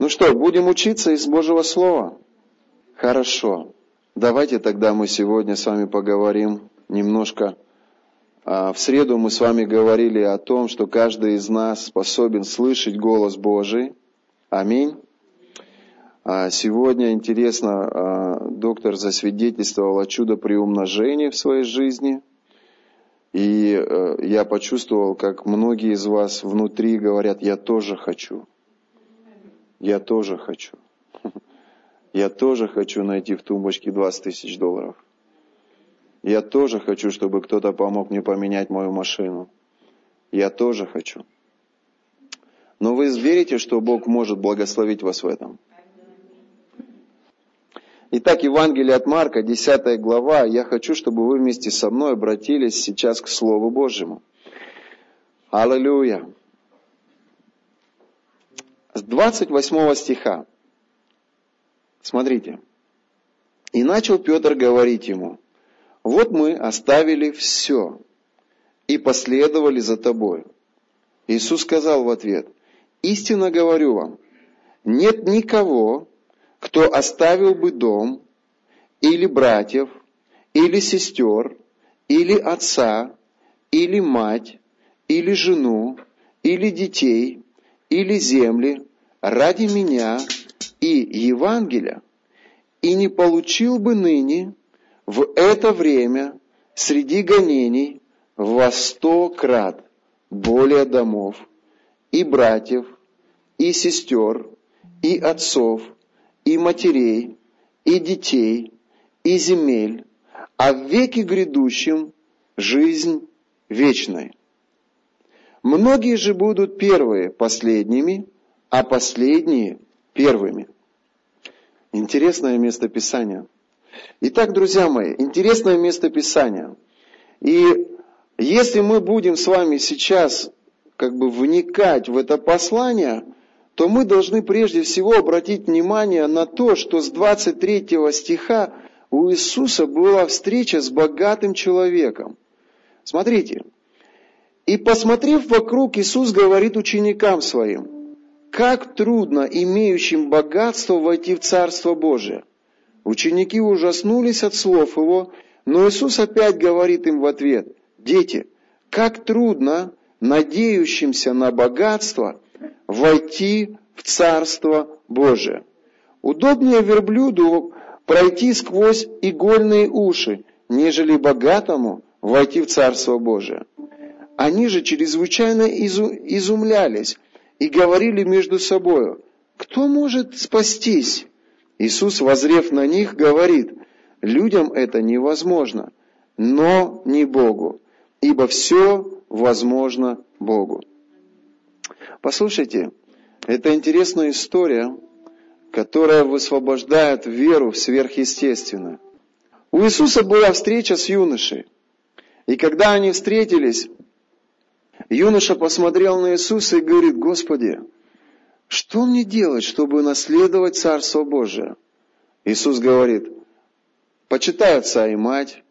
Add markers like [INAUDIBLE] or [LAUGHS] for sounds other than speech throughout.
Ну что, будем учиться из Божьего Слова? Хорошо. Давайте тогда мы сегодня с вами поговорим немножко. А, в среду мы с вами говорили о том, что каждый из нас способен слышать голос Божий. Аминь. А сегодня, интересно, а, доктор засвидетельствовал о чудо при умножении в своей жизни. И э, я почувствовал, как многие из вас внутри говорят, я тоже хочу. Я тоже хочу. Я тоже хочу найти в тумбочке 20 тысяч долларов. Я тоже хочу, чтобы кто-то помог мне поменять мою машину. Я тоже хочу. Но вы верите, что Бог может благословить вас в этом? Итак, Евангелие от Марка, 10 глава. Я хочу, чтобы вы вместе со мной обратились сейчас к Слову Божьему. Аллилуйя. С 28 стиха. Смотрите. И начал Петр говорить ему, вот мы оставили все и последовали за тобой. Иисус сказал в ответ, истинно говорю вам, нет никого, кто оставил бы дом, или братьев, или сестер, или отца, или мать, или жену, или детей, или земли ради меня и Евангелия, и не получил бы ныне в это время среди гонений во сто крат более домов, и братьев, и сестер, и отцов, и матерей, и детей, и земель, а в веке грядущем жизнь вечной. Многие же будут первые последними, а последние первыми. Интересное место Писания. Итак, друзья мои, интересное место Писания. И если мы будем с вами сейчас как бы вникать в это послание – то мы должны прежде всего обратить внимание на то, что с 23 стиха у Иисуса была встреча с богатым человеком. Смотрите. И посмотрев вокруг, Иисус говорит ученикам своим, как трудно имеющим богатство войти в Царство Божие. Ученики ужаснулись от слов Его, но Иисус опять говорит им в ответ, дети, как трудно надеющимся на богатство войти в Царство Божие. Удобнее верблюду пройти сквозь игольные уши, нежели богатому войти в Царство Божие. Они же чрезвычайно изумлялись и говорили между собою, кто может спастись? Иисус, возрев на них, говорит, людям это невозможно, но не Богу, ибо все возможно Богу. Послушайте, это интересная история, которая высвобождает веру в сверхъестественное. У Иисуса была встреча с юношей. И когда они встретились, юноша посмотрел на Иисуса и говорит, Господи, что мне делать, чтобы наследовать Царство Божие? Иисус говорит, почитай отца и мать,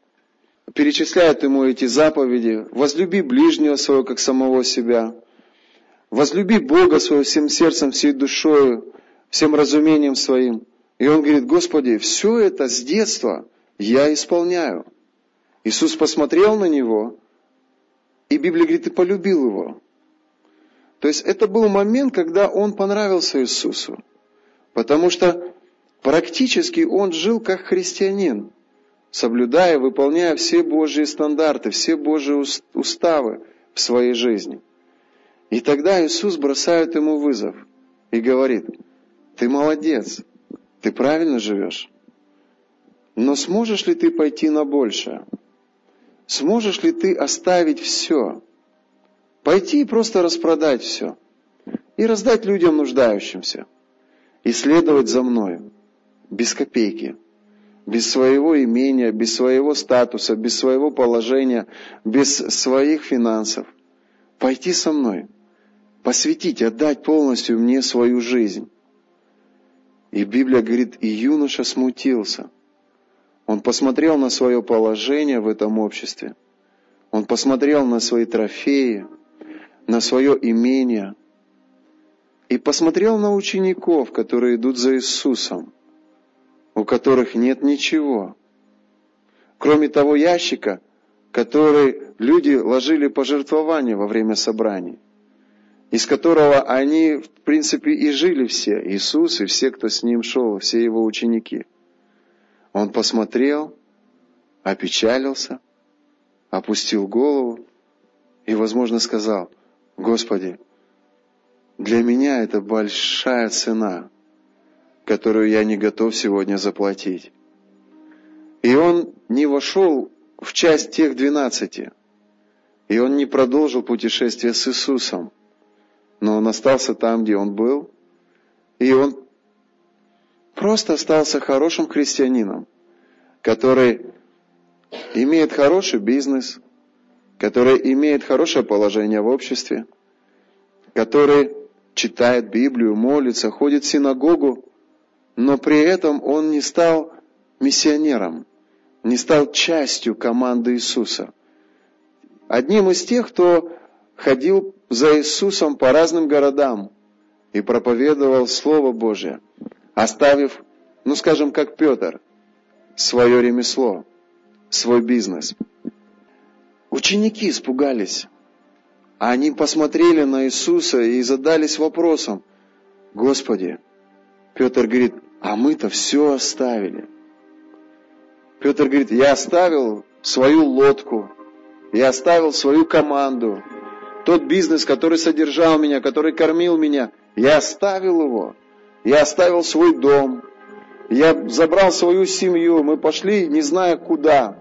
перечисляет ему эти заповеди, возлюби ближнего своего, как самого себя – Возлюби Бога своего всем сердцем, всей душой, всем разумением своим. И он говорит, Господи, все это с детства я исполняю. Иисус посмотрел на него, и Библия говорит, и полюбил его. То есть это был момент, когда он понравился Иисусу. Потому что практически он жил как христианин, соблюдая, выполняя все Божьи стандарты, все Божьи уставы в своей жизни – и тогда Иисус бросает ему вызов и говорит, ты молодец, ты правильно живешь, но сможешь ли ты пойти на большее? Сможешь ли ты оставить все? Пойти и просто распродать все. И раздать людям нуждающимся. И следовать за мною. Без копейки. Без своего имения, без своего статуса, без своего положения, без своих финансов. Пойти со мной – посвятить, отдать полностью мне свою жизнь. И Библия говорит, и юноша смутился. Он посмотрел на свое положение в этом обществе. Он посмотрел на свои трофеи, на свое имение. и посмотрел на учеников, которые идут за Иисусом, у которых нет ничего, кроме того ящика, который люди ложили пожертвования во время собраний, из которого они, в принципе, и жили все, Иисус и все, кто с ним шел, все его ученики. Он посмотрел, опечалился, опустил голову и, возможно, сказал, Господи, для меня это большая цена, которую я не готов сегодня заплатить. И он не вошел в часть тех двенадцати, и он не продолжил путешествие с Иисусом, но он остался там, где он был, и он просто остался хорошим христианином, который имеет хороший бизнес, который имеет хорошее положение в обществе, который читает Библию, молится, ходит в синагогу, но при этом он не стал миссионером, не стал частью команды Иисуса. Одним из тех, кто ходил за Иисусом по разным городам и проповедовал Слово Божье, оставив, ну скажем, как Петр, свое ремесло, свой бизнес. Ученики испугались. Они посмотрели на Иисуса и задались вопросом, Господи, Петр говорит, а мы-то все оставили. Петр говорит, я оставил свою лодку, я оставил свою команду, тот бизнес, который содержал меня, который кормил меня, я оставил его. Я оставил свой дом, я забрал свою семью, мы пошли не зная куда.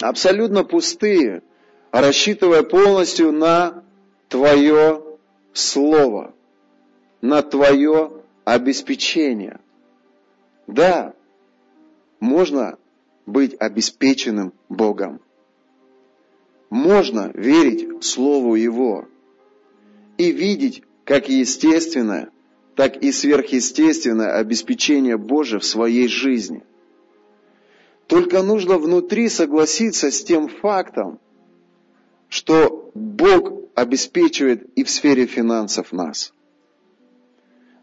Абсолютно пустые рассчитывая полностью на Твое Слово, на Твое обеспечение. Да, можно быть обеспеченным Богом. Можно верить Слову Его и видеть как естественное, так и сверхъестественное обеспечение Божие в своей жизни. Только нужно внутри согласиться с тем фактом, что Бог обеспечивает и в сфере финансов нас.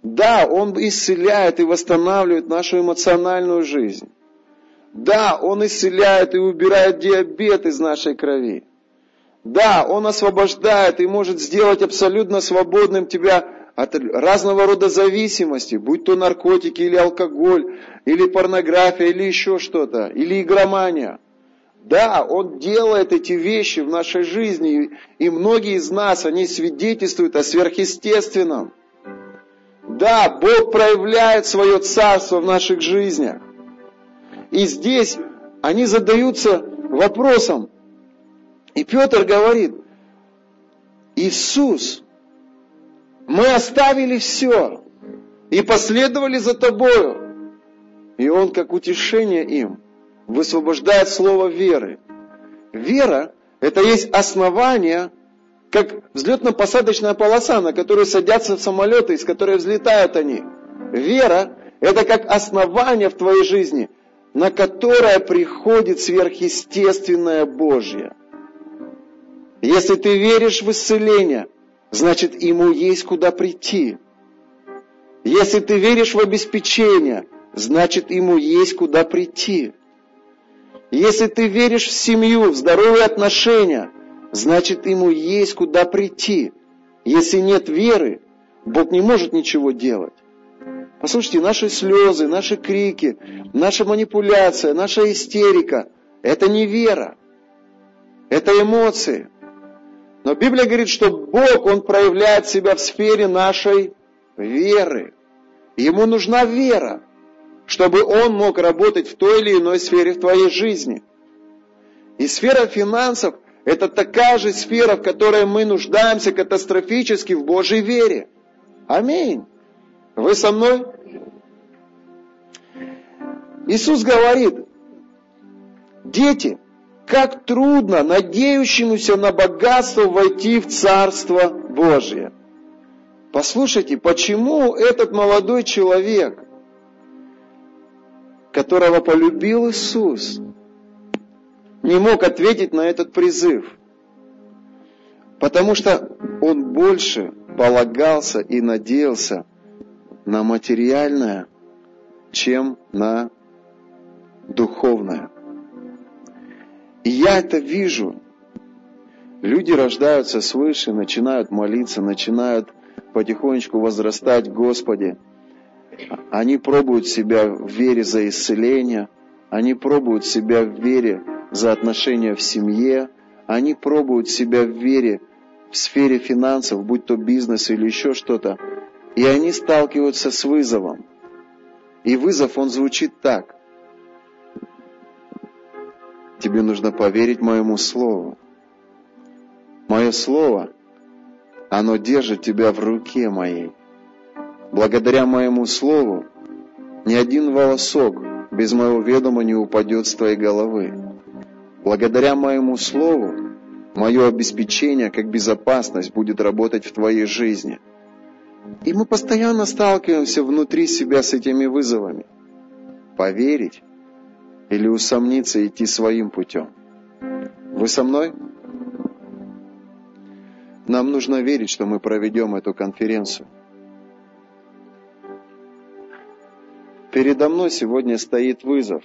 Да, Он исцеляет и восстанавливает нашу эмоциональную жизнь. Да, Он исцеляет и убирает диабет из нашей крови. Да, Он освобождает и может сделать абсолютно свободным тебя от разного рода зависимости, будь то наркотики или алкоголь, или порнография, или еще что-то, или игромания. Да, Он делает эти вещи в нашей жизни, и многие из нас, они свидетельствуют о сверхъестественном. Да, Бог проявляет свое царство в наших жизнях. И здесь они задаются вопросом. И Петр говорит, Иисус, мы оставили все и последовали за Тобою. И Он, как утешение им, высвобождает слово веры. Вера – это есть основание, как взлетно-посадочная полоса, на которую садятся самолеты, из которой взлетают они. Вера – это как основание в твоей жизни, на которое приходит сверхъестественное Божье. Если ты веришь в исцеление, значит ему есть куда прийти. Если ты веришь в обеспечение, значит ему есть куда прийти. Если ты веришь в семью, в здоровые отношения, значит ему есть куда прийти. Если нет веры, Бог не может ничего делать. Послушайте, наши слезы, наши крики, наша манипуляция, наша истерика – это не вера. Это эмоции. Но Библия говорит, что Бог, Он проявляет себя в сфере нашей веры. Ему нужна вера чтобы он мог работать в той или иной сфере в твоей жизни. И сфера финансов – это такая же сфера, в которой мы нуждаемся катастрофически в Божьей вере. Аминь. Вы со мной? Иисус говорит, дети, как трудно надеющемуся на богатство войти в Царство Божие. Послушайте, почему этот молодой человек – которого полюбил Иисус, не мог ответить на этот призыв. Потому что он больше полагался и надеялся на материальное, чем на духовное. И я это вижу. Люди рождаются свыше, начинают молиться, начинают потихонечку возрастать в Господе. Они пробуют себя в вере за исцеление, они пробуют себя в вере за отношения в семье, они пробуют себя в вере в сфере финансов, будь то бизнес или еще что-то, и они сталкиваются с вызовом. И вызов, он звучит так. Тебе нужно поверить моему слову. Мое слово, оно держит тебя в руке моей. Благодаря моему слову ни один волосок без моего ведома не упадет с твоей головы. Благодаря моему слову Мое обеспечение как безопасность будет работать в твоей жизни. И мы постоянно сталкиваемся внутри себя с этими вызовами. Поверить или усомниться и идти своим путем. Вы со мной? Нам нужно верить, что мы проведем эту конференцию. Передо мной сегодня стоит вызов.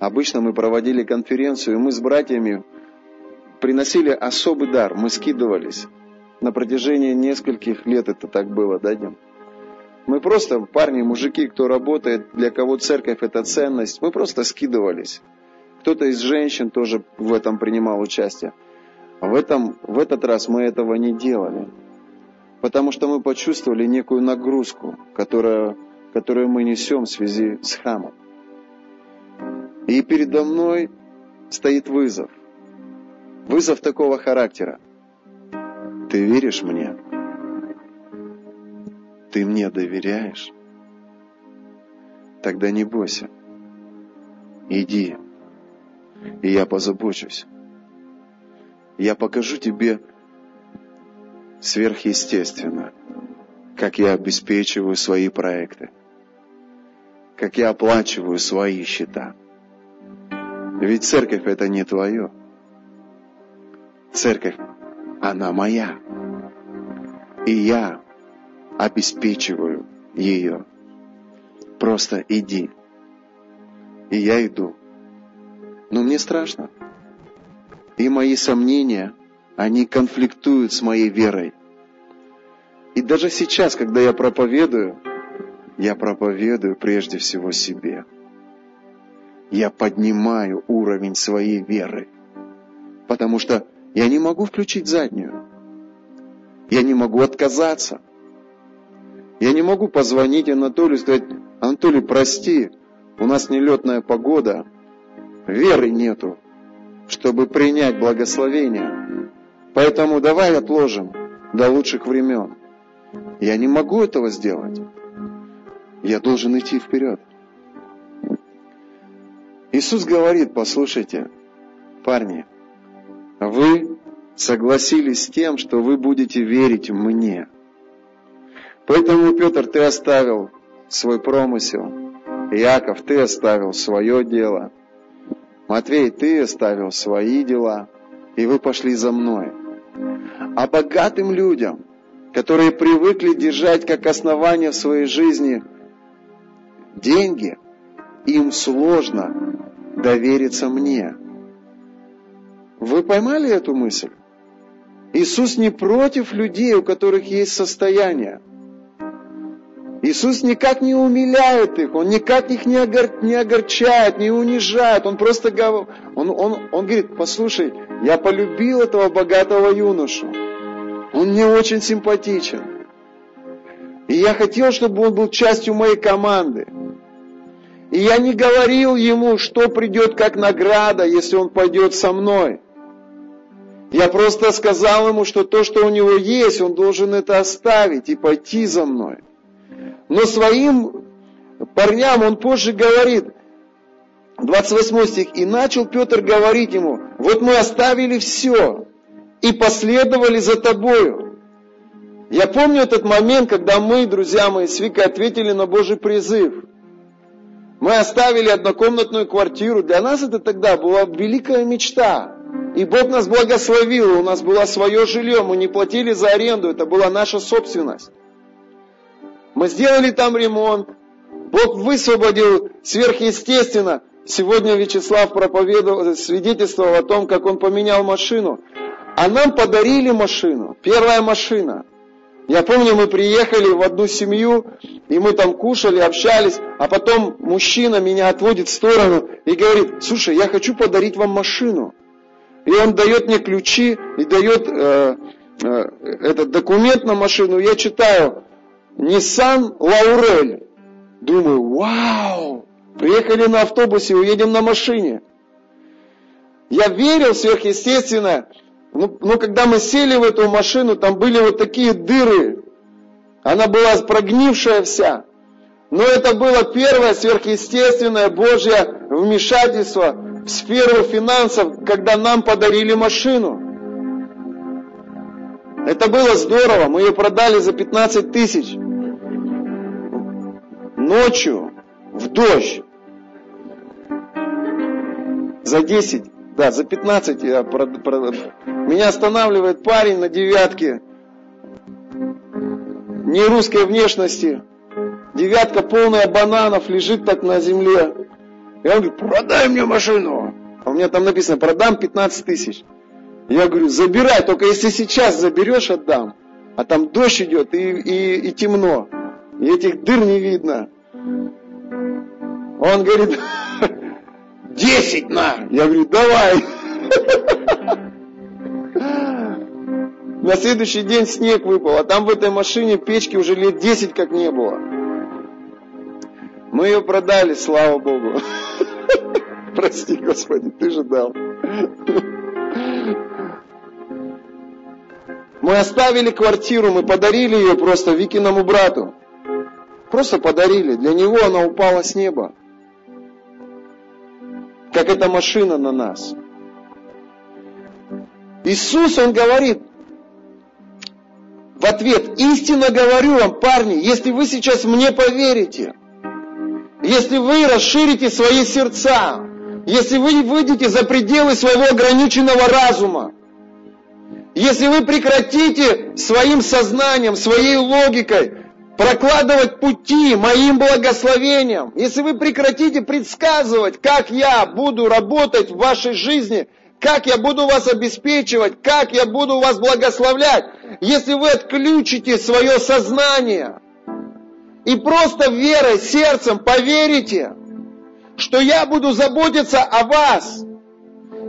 Обычно мы проводили конференцию, и мы с братьями приносили особый дар, мы скидывались. На протяжении нескольких лет это так было, да, Дим? Мы просто, парни, мужики, кто работает, для кого церковь это ценность, мы просто скидывались. Кто-то из женщин тоже в этом принимал участие. В, этом, в этот раз мы этого не делали. Потому что мы почувствовали некую нагрузку, которая, которую мы несем в связи с храмом. И передо мной стоит вызов. Вызов такого характера. Ты веришь мне? Ты мне доверяешь? Тогда не бойся. Иди, и я позабочусь. Я покажу тебе сверхъестественно, как я обеспечиваю свои проекты, как я оплачиваю свои счета. Ведь церковь это не твое. Церковь, она моя. И я обеспечиваю ее. Просто иди. И я иду. Но мне страшно. И мои сомнения, они конфликтуют с моей верой. И даже сейчас, когда я проповедую, я проповедую прежде всего себе. Я поднимаю уровень своей веры. Потому что я не могу включить заднюю. Я не могу отказаться. Я не могу позвонить Анатолию и сказать, Анатолий, прости, у нас нелетная погода, веры нету, чтобы принять благословение. Поэтому давай отложим до лучших времен. Я не могу этого сделать. Я должен идти вперед. Иисус говорит, послушайте, парни, вы согласились с тем, что вы будете верить мне. Поэтому, Петр, ты оставил свой промысел. Яков, ты оставил свое дело. Матвей, ты оставил свои дела. И вы пошли за мной. А богатым людям, которые привыкли держать как основание в своей жизни деньги, им сложно довериться мне. Вы поймали эту мысль? Иисус не против людей, у которых есть состояние. Иисус никак не умиляет их, Он никак их не, огор, не огорчает, не унижает. Он просто говорит, он, он, он говорит, послушай, я полюбил этого богатого юношу. Он мне очень симпатичен. И я хотел, чтобы он был частью моей команды. И я не говорил ему, что придет как награда, если он пойдет со мной. Я просто сказал ему, что то, что у него есть, он должен это оставить и пойти за мной. Но своим парням он позже говорит, 28 стих, «И начал Петр говорить ему, вот мы оставили все и последовали за тобою». Я помню этот момент, когда мы, друзья мои, с Викой ответили на Божий призыв. Мы оставили однокомнатную квартиру. Для нас это тогда была великая мечта. И Бог нас благословил, у нас было свое жилье, мы не платили за аренду, это была наша собственность. Мы сделали там ремонт, Бог высвободил сверхъестественно. Сегодня Вячеслав проповедовал, свидетельствовал о том, как он поменял машину. А нам подарили машину, первая машина. Я помню, мы приехали в одну семью, и мы там кушали, общались, а потом мужчина меня отводит в сторону и говорит, слушай, я хочу подарить вам машину. И он дает мне ключи и дает э, э, этот документ на машину. Я читаю Nissan Laurel. Думаю, вау, приехали на автобусе, уедем на машине. Я верил сверхъестественно, но, ну, но когда мы сели в эту машину, там были вот такие дыры. Она была прогнившая вся. Но это было первое сверхъестественное Божье вмешательство в сферу финансов, когда нам подарили машину. Это было здорово, мы ее продали за 15 тысяч ночью в дождь за 10, да, за 15 я прод, прод... меня останавливает парень на девятке, не русской внешности, девятка полная бананов, лежит так на земле. И он говорит, продай мне машину. А у меня там написано, продам 15 тысяч. Я говорю, забирай, только если сейчас заберешь, отдам. А там дождь идет и, и, и темно. И этих дыр не видно. Он говорит, [LAUGHS] 10 на. Я говорю, давай. [LAUGHS] На следующий день снег выпал, а там в этой машине печки уже лет 10 как не было. Мы ее продали, слава Богу. [LAUGHS] Прости, Господи, ты же дал. Мы оставили квартиру, мы подарили ее просто Викиному брату. Просто подарили. Для него она упала с неба. Как эта машина на нас. Иисус, Он говорит в ответ, истинно говорю вам, парни, если вы сейчас мне поверите, если вы расширите свои сердца, если вы выйдете за пределы своего ограниченного разума, если вы прекратите своим сознанием, своей логикой прокладывать пути моим благословением, если вы прекратите предсказывать, как я буду работать в вашей жизни, как я буду вас обеспечивать, как я буду вас благословлять, если вы отключите свое сознание и просто верой, сердцем поверите, что я буду заботиться о вас,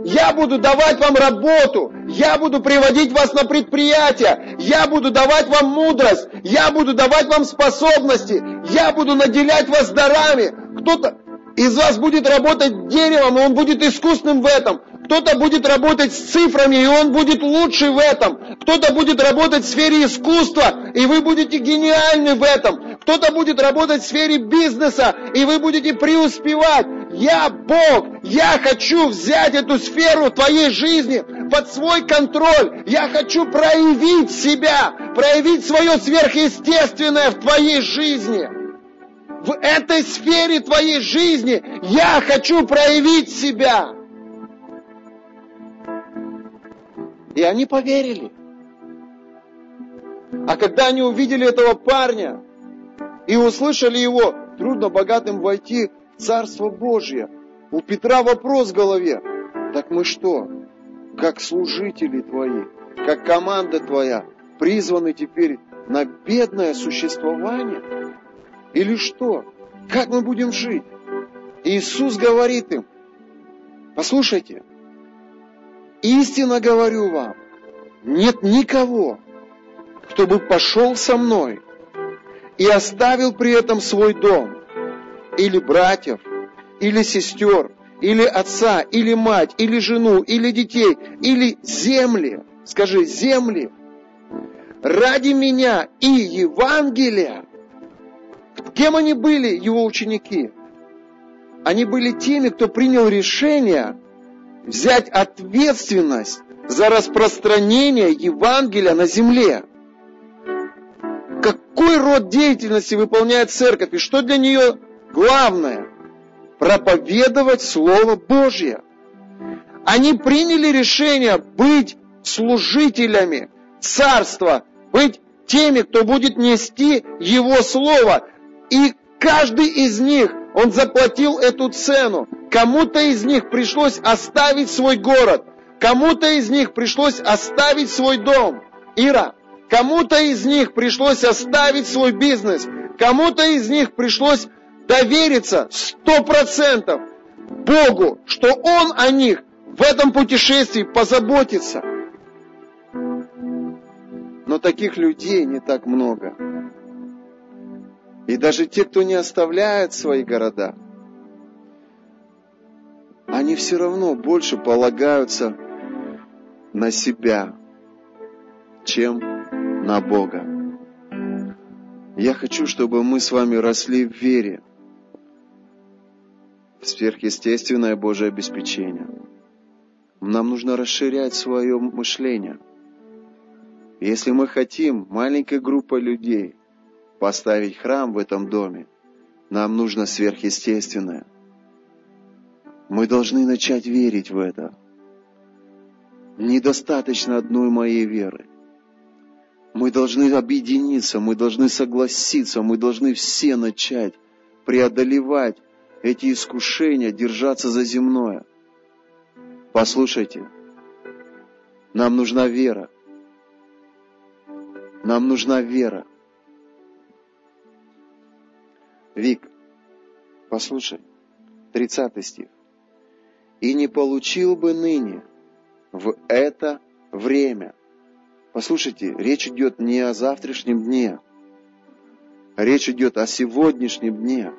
я буду давать вам работу. Я буду приводить вас на предприятие. Я буду давать вам мудрость. Я буду давать вам способности. Я буду наделять вас дарами. Кто-то из вас будет работать деревом, и он будет искусным в этом. Кто-то будет работать с цифрами, и он будет лучший в этом. Кто-то будет работать в сфере искусства, и вы будете гениальны в этом. Кто-то будет работать в сфере бизнеса, и вы будете преуспевать. Я Бог, я хочу взять эту сферу твоей жизни под свой контроль. Я хочу проявить себя, проявить свое сверхъестественное в твоей жизни. В этой сфере твоей жизни я хочу проявить себя. И они поверили. А когда они увидели этого парня и услышали его, трудно богатым войти Царство Божье. У Петра вопрос в голове. Так мы что, как служители твои, как команда твоя, призваны теперь на бедное существование? Или что? Как мы будем жить? Иисус говорит им, послушайте, истинно говорю вам, нет никого, кто бы пошел со мной и оставил при этом свой дом, или братьев, или сестер, или отца, или мать, или жену, или детей, или земли, скажи, земли, ради меня и Евангелия. Кем они были, его ученики? Они были теми, кто принял решение взять ответственность за распространение Евангелия на земле. Какой род деятельности выполняет церковь и что для нее Главное – проповедовать Слово Божье. Они приняли решение быть служителями царства, быть теми, кто будет нести Его Слово. И каждый из них, он заплатил эту цену. Кому-то из них пришлось оставить свой город, кому-то из них пришлось оставить свой дом. Ира, кому-то из них пришлось оставить свой бизнес, кому-то из них пришлось довериться сто процентов Богу, что Он о них в этом путешествии позаботится. Но таких людей не так много. И даже те, кто не оставляет свои города, они все равно больше полагаются на себя, чем на Бога. Я хочу, чтобы мы с вами росли в вере, сверхъестественное Божье обеспечение. Нам нужно расширять свое мышление. Если мы хотим маленькой группой людей поставить храм в этом доме, нам нужно сверхъестественное. Мы должны начать верить в это. Недостаточно одной моей веры. Мы должны объединиться, мы должны согласиться, мы должны все начать преодолевать эти искушения, держаться за земное – Послушайте, нам нужна вера. Нам нужна вера. Вик, послушай, 30 стих. «И не получил бы ныне в это время». Послушайте, речь идет не о завтрашнем дне. Речь идет о сегодняшнем дне.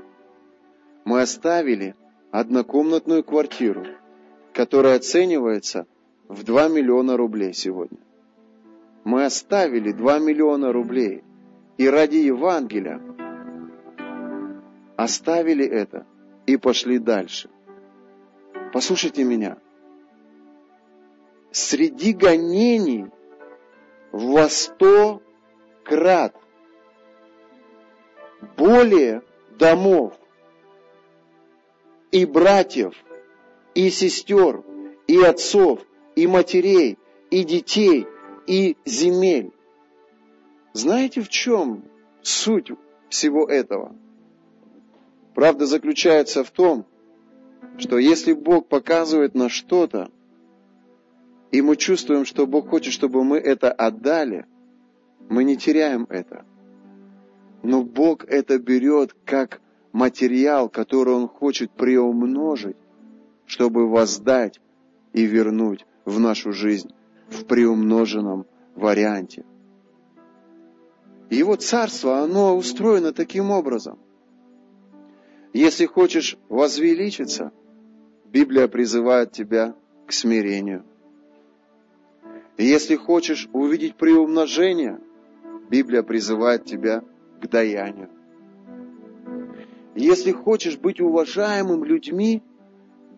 Мы оставили однокомнатную квартиру – которая оценивается в 2 миллиона рублей сегодня. Мы оставили 2 миллиона рублей и ради Евангелия оставили это и пошли дальше. Послушайте меня. Среди гонений во сто крат более домов и братьев – и сестер, и отцов, и матерей, и детей, и земель. Знаете, в чем суть всего этого? Правда заключается в том, что если Бог показывает на что-то, и мы чувствуем, что Бог хочет, чтобы мы это отдали, мы не теряем это. Но Бог это берет как материал, который Он хочет приумножить чтобы воздать и вернуть в нашу жизнь в приумноженном варианте. его царство, оно устроено таким образом. Если хочешь возвеличиться, Библия призывает тебя к смирению. Если хочешь увидеть приумножение, Библия призывает тебя к даянию. Если хочешь быть уважаемым людьми,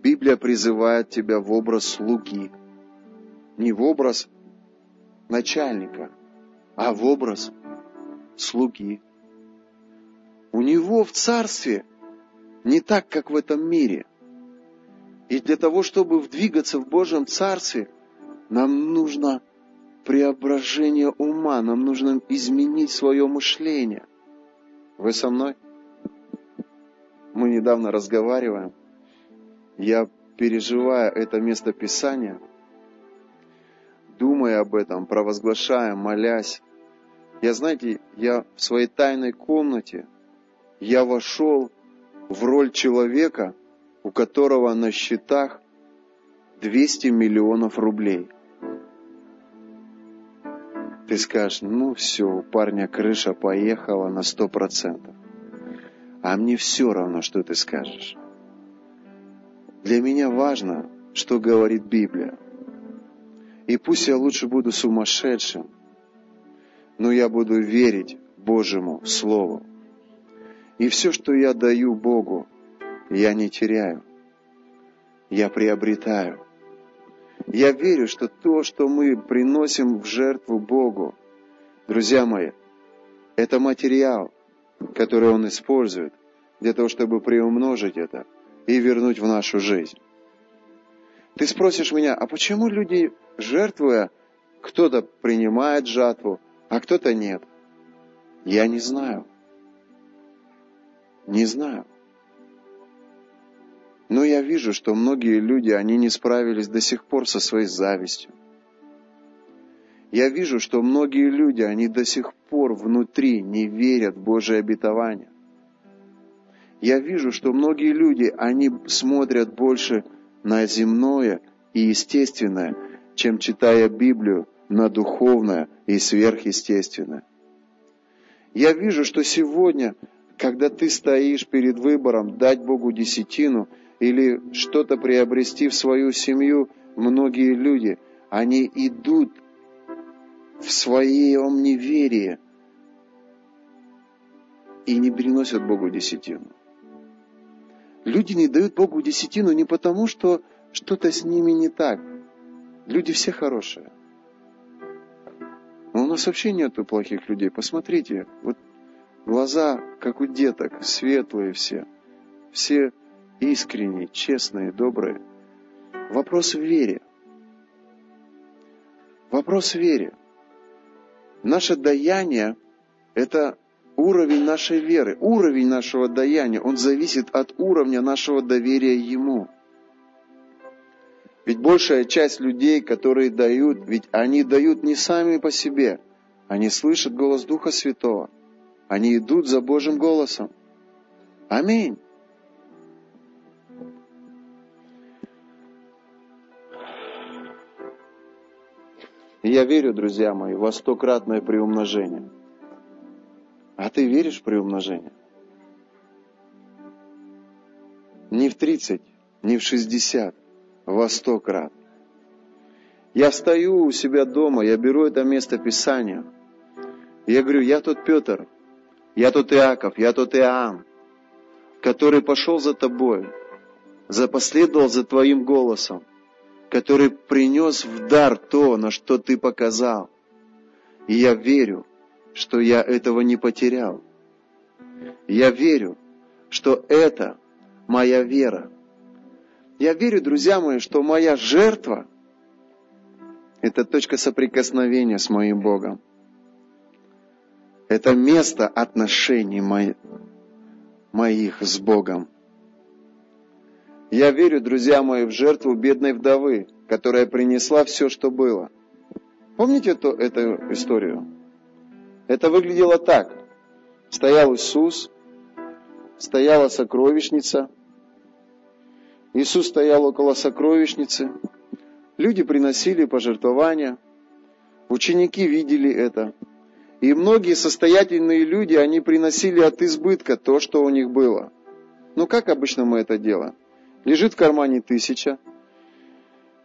Библия призывает тебя в образ слуги. Не в образ начальника, а в образ слуги. У него в царстве не так, как в этом мире. И для того, чтобы двигаться в Божьем царстве, нам нужно преображение ума, нам нужно изменить свое мышление. Вы со мной? Мы недавно разговариваем – я переживая это место Писания, думая об этом, провозглашая, молясь, я, знаете, я в своей тайной комнате, я вошел в роль человека, у которого на счетах 200 миллионов рублей. Ты скажешь, ну все, у парня крыша поехала на сто процентов. А мне все равно, что ты скажешь. Для меня важно, что говорит Библия. И пусть я лучше буду сумасшедшим, но я буду верить Божьему Слову. И все, что я даю Богу, я не теряю. Я приобретаю. Я верю, что то, что мы приносим в жертву Богу, друзья мои, это материал, который Он использует для того, чтобы приумножить это – и вернуть в нашу жизнь. Ты спросишь меня, а почему люди, жертвуя, кто-то принимает жатву, а кто-то нет? Я не знаю. Не знаю. Но я вижу, что многие люди, они не справились до сих пор со своей завистью. Я вижу, что многие люди, они до сих пор внутри не верят в Божие обетование. Я вижу, что многие люди, они смотрят больше на земное и естественное, чем читая Библию на духовное и сверхъестественное. Я вижу, что сегодня, когда ты стоишь перед выбором дать Богу десятину или что-то приобрести в свою семью, многие люди, они идут в своем неверии и не приносят Богу десятину. Люди не дают Богу десятину не потому, что что-то с ними не так. Люди все хорошие. Но у нас вообще нету плохих людей. Посмотрите, вот глаза, как у деток, светлые все. Все искренние, честные, добрые. Вопрос в вере. Вопрос в вере. Наше даяние – это уровень нашей веры, уровень нашего даяния, он зависит от уровня нашего доверия Ему. Ведь большая часть людей, которые дают, ведь они дают не сами по себе, они слышат голос Духа Святого, они идут за Божьим голосом. Аминь. И я верю, друзья мои, во стократное приумножение – а ты веришь в приумножение? Не в 30, не в 60, во 100 крат. Я встаю у себя дома, я беру это место Писания. Я говорю, я тот Петр, я тот Иаков, я тот Иоанн, который пошел за тобой, запоследовал за твоим голосом, который принес в дар то, на что ты показал. И я верю, что я этого не потерял. Я верю, что это моя вера. Я верю, друзья мои, что моя жертва – это точка соприкосновения с моим Богом. Это место отношений моих с Богом. Я верю, друзья мои, в жертву бедной вдовы, которая принесла все, что было. Помните эту, эту историю? Это выглядело так. Стоял Иисус, стояла сокровищница. Иисус стоял около сокровищницы. Люди приносили пожертвования. Ученики видели это. И многие состоятельные люди, они приносили от избытка то, что у них было. Ну, как обычно мы это делаем? Лежит в кармане тысяча,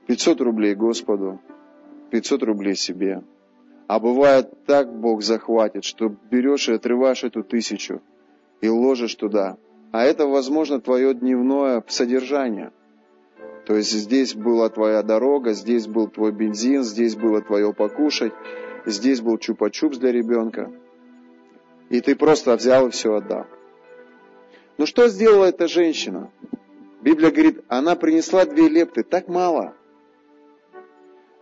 500 рублей Господу, 500 рублей себе. А бывает так Бог захватит, что берешь и отрываешь эту тысячу и ложишь туда. А это, возможно, твое дневное содержание. То есть здесь была твоя дорога, здесь был твой бензин, здесь было твое покушать, здесь был чупа-чупс для ребенка. И ты просто взял и все отдал. Ну что сделала эта женщина? Библия говорит, она принесла две лепты, так мало.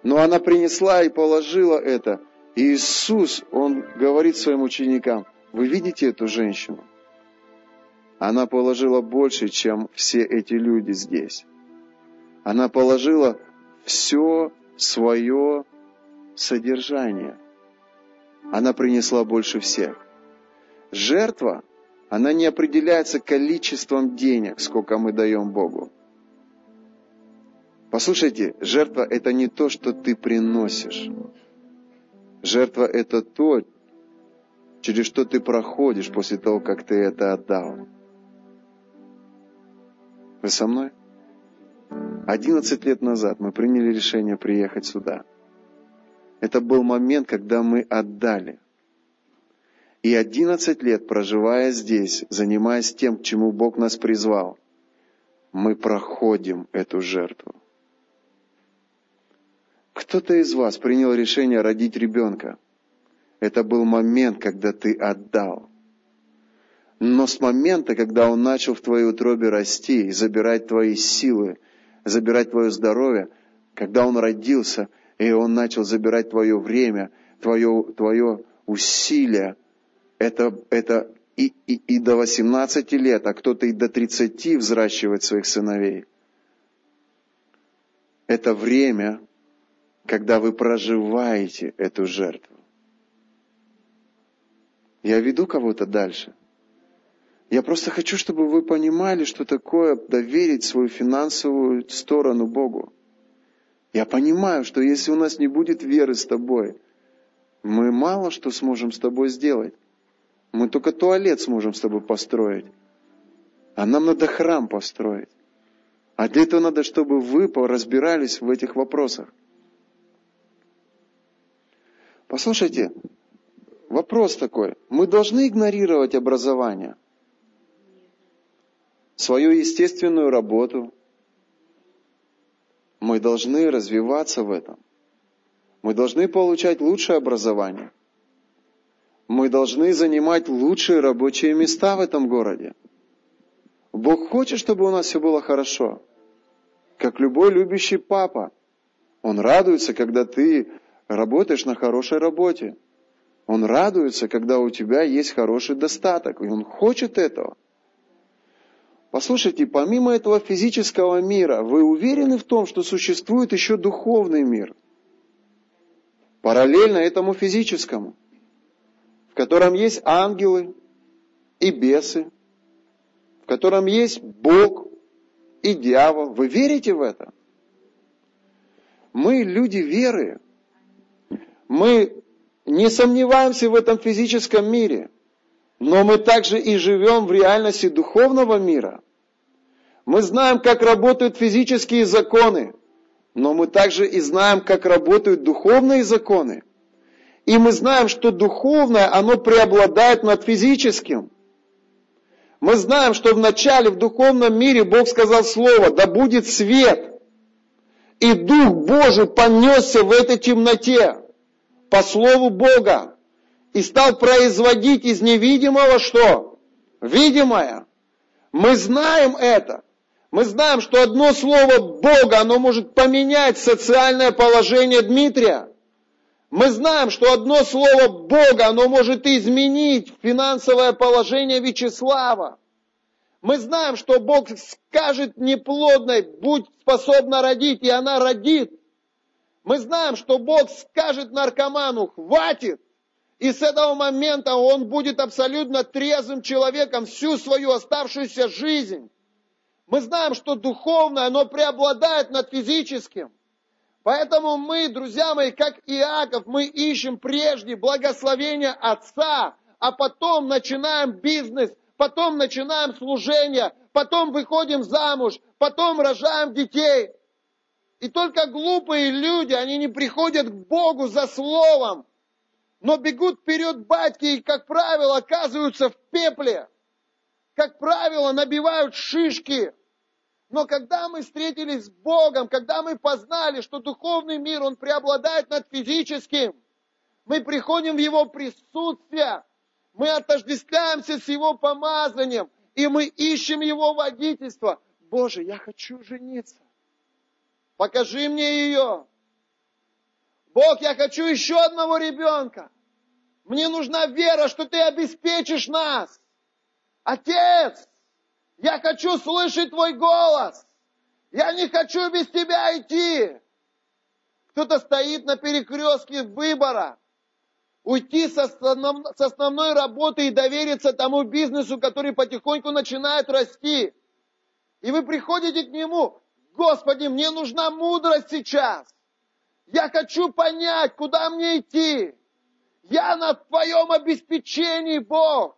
Но она принесла и положила это и Иисус, Он говорит своим ученикам, вы видите эту женщину? Она положила больше, чем все эти люди здесь. Она положила все свое содержание. Она принесла больше всех. Жертва, она не определяется количеством денег, сколько мы даем Богу. Послушайте, жертва – это не то, что ты приносишь. Жертва – это то, через что ты проходишь после того, как ты это отдал. Вы со мной? Одиннадцать лет назад мы приняли решение приехать сюда. Это был момент, когда мы отдали. И одиннадцать лет, проживая здесь, занимаясь тем, к чему Бог нас призвал, мы проходим эту жертву. Кто-то из вас принял решение родить ребенка. Это был момент, когда ты отдал. Но с момента, когда он начал в твоей утробе расти и забирать твои силы, забирать твое здоровье, когда он родился, и он начал забирать твое время, твое, твое усилие, это, это и, и, и до 18 лет, а кто-то и до 30 взращивает своих сыновей. Это время, когда вы проживаете эту жертву. Я веду кого-то дальше. Я просто хочу, чтобы вы понимали, что такое доверить свою финансовую сторону Богу. Я понимаю, что если у нас не будет веры с тобой, мы мало что сможем с тобой сделать. Мы только туалет сможем с тобой построить. А нам надо храм построить. А для этого надо, чтобы вы разбирались в этих вопросах. Послушайте, вопрос такой. Мы должны игнорировать образование, свою естественную работу. Мы должны развиваться в этом. Мы должны получать лучшее образование – мы должны занимать лучшие рабочие места в этом городе. Бог хочет, чтобы у нас все было хорошо. Как любой любящий папа. Он радуется, когда ты работаешь на хорошей работе. Он радуется, когда у тебя есть хороший достаток. И он хочет этого. Послушайте, помимо этого физического мира, вы уверены в том, что существует еще духовный мир? Параллельно этому физическому котором есть ангелы и бесы, в котором есть Бог и дьявол. Вы верите в это? Мы люди веры. Мы не сомневаемся в этом физическом мире, но мы также и живем в реальности духовного мира. Мы знаем, как работают физические законы, но мы также и знаем, как работают духовные законы. И мы знаем, что духовное, оно преобладает над физическим. Мы знаем, что вначале в духовном мире Бог сказал слово, да будет свет. И Дух Божий понесся в этой темноте по слову Бога и стал производить из невидимого что? Видимое. Мы знаем это. Мы знаем, что одно слово Бога, оно может поменять социальное положение Дмитрия. Мы знаем, что одно слово Бога, оно может изменить финансовое положение Вячеслава. Мы знаем, что Бог скажет неплодной, будь способна родить, и она родит. Мы знаем, что Бог скажет наркоману, хватит, и с этого момента он будет абсолютно трезвым человеком всю свою оставшуюся жизнь. Мы знаем, что духовное, оно преобладает над физическим. Поэтому мы, друзья мои, как Иаков, мы ищем прежде благословения Отца, а потом начинаем бизнес, потом начинаем служение, потом выходим замуж, потом рожаем детей. И только глупые люди, они не приходят к Богу за словом, но бегут вперед батьки и, как правило, оказываются в пепле. Как правило, набивают шишки, но когда мы встретились с Богом, когда мы познали, что духовный мир, он преобладает над физическим, мы приходим в Его присутствие, мы отождествляемся с Его помазанием, и мы ищем Его водительство. Боже, я хочу жениться. Покажи мне ее. Бог, я хочу еще одного ребенка. Мне нужна вера, что ты обеспечишь нас. Отец, я хочу слышать твой голос. Я не хочу без тебя идти. Кто-то стоит на перекрестке выбора. Уйти с, основном, с основной работы и довериться тому бизнесу, который потихоньку начинает расти. И вы приходите к нему, Господи, мне нужна мудрость сейчас. Я хочу понять, куда мне идти. Я на твоем обеспечении, Бог.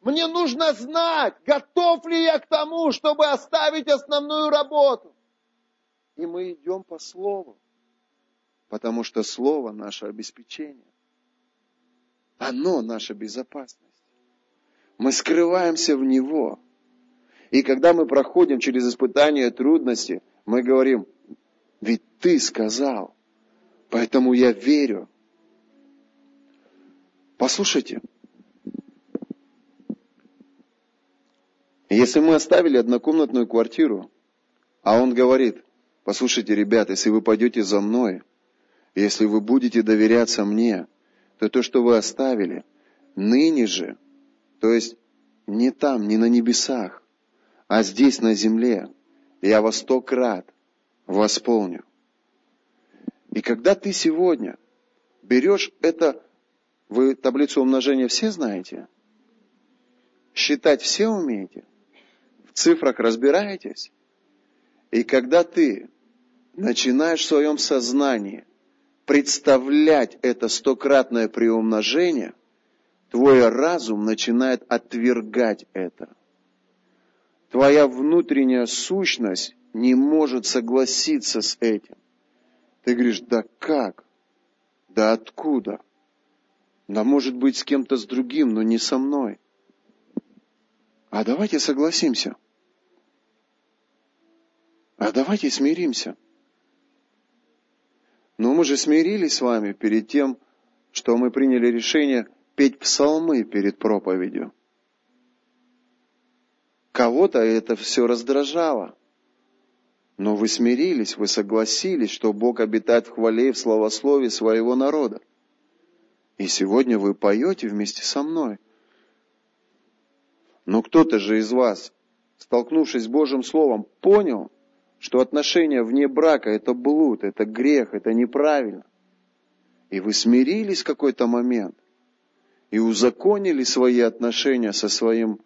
Мне нужно знать, готов ли я к тому, чтобы оставить основную работу. И мы идем по Слову, потому что Слово наше обеспечение. Оно наша безопасность. Мы скрываемся в Него. И когда мы проходим через испытания трудности, мы говорим, ведь Ты сказал, поэтому я верю. Послушайте, Если мы оставили однокомнатную квартиру, а он говорит, Послушайте, ребята, если вы пойдете за мной, если вы будете доверяться мне, то то, что вы оставили, ныне же, то есть не там, не на небесах, а здесь, на земле, я во сто крат восполню. И когда ты сегодня берешь это, вы таблицу умножения все знаете? Считать все умеете? Цифрах разбираетесь? И когда ты начинаешь в своем сознании представлять это стократное приумножение, твой разум начинает отвергать это. Твоя внутренняя сущность не может согласиться с этим. Ты говоришь, да как? Да откуда? Да может быть с кем-то с другим, но не со мной. А давайте согласимся. А давайте смиримся. Но мы же смирились с вами перед тем, что мы приняли решение петь псалмы перед проповедью. Кого-то это все раздражало. Но вы смирились, вы согласились, что Бог обитает в хвале и в славословии своего народа. И сегодня вы поете вместе со мной. Но кто-то же из вас, столкнувшись с Божьим Словом, понял, что отношения вне брака – это блуд, это грех, это неправильно. И вы смирились в какой-то момент и узаконили свои отношения со своим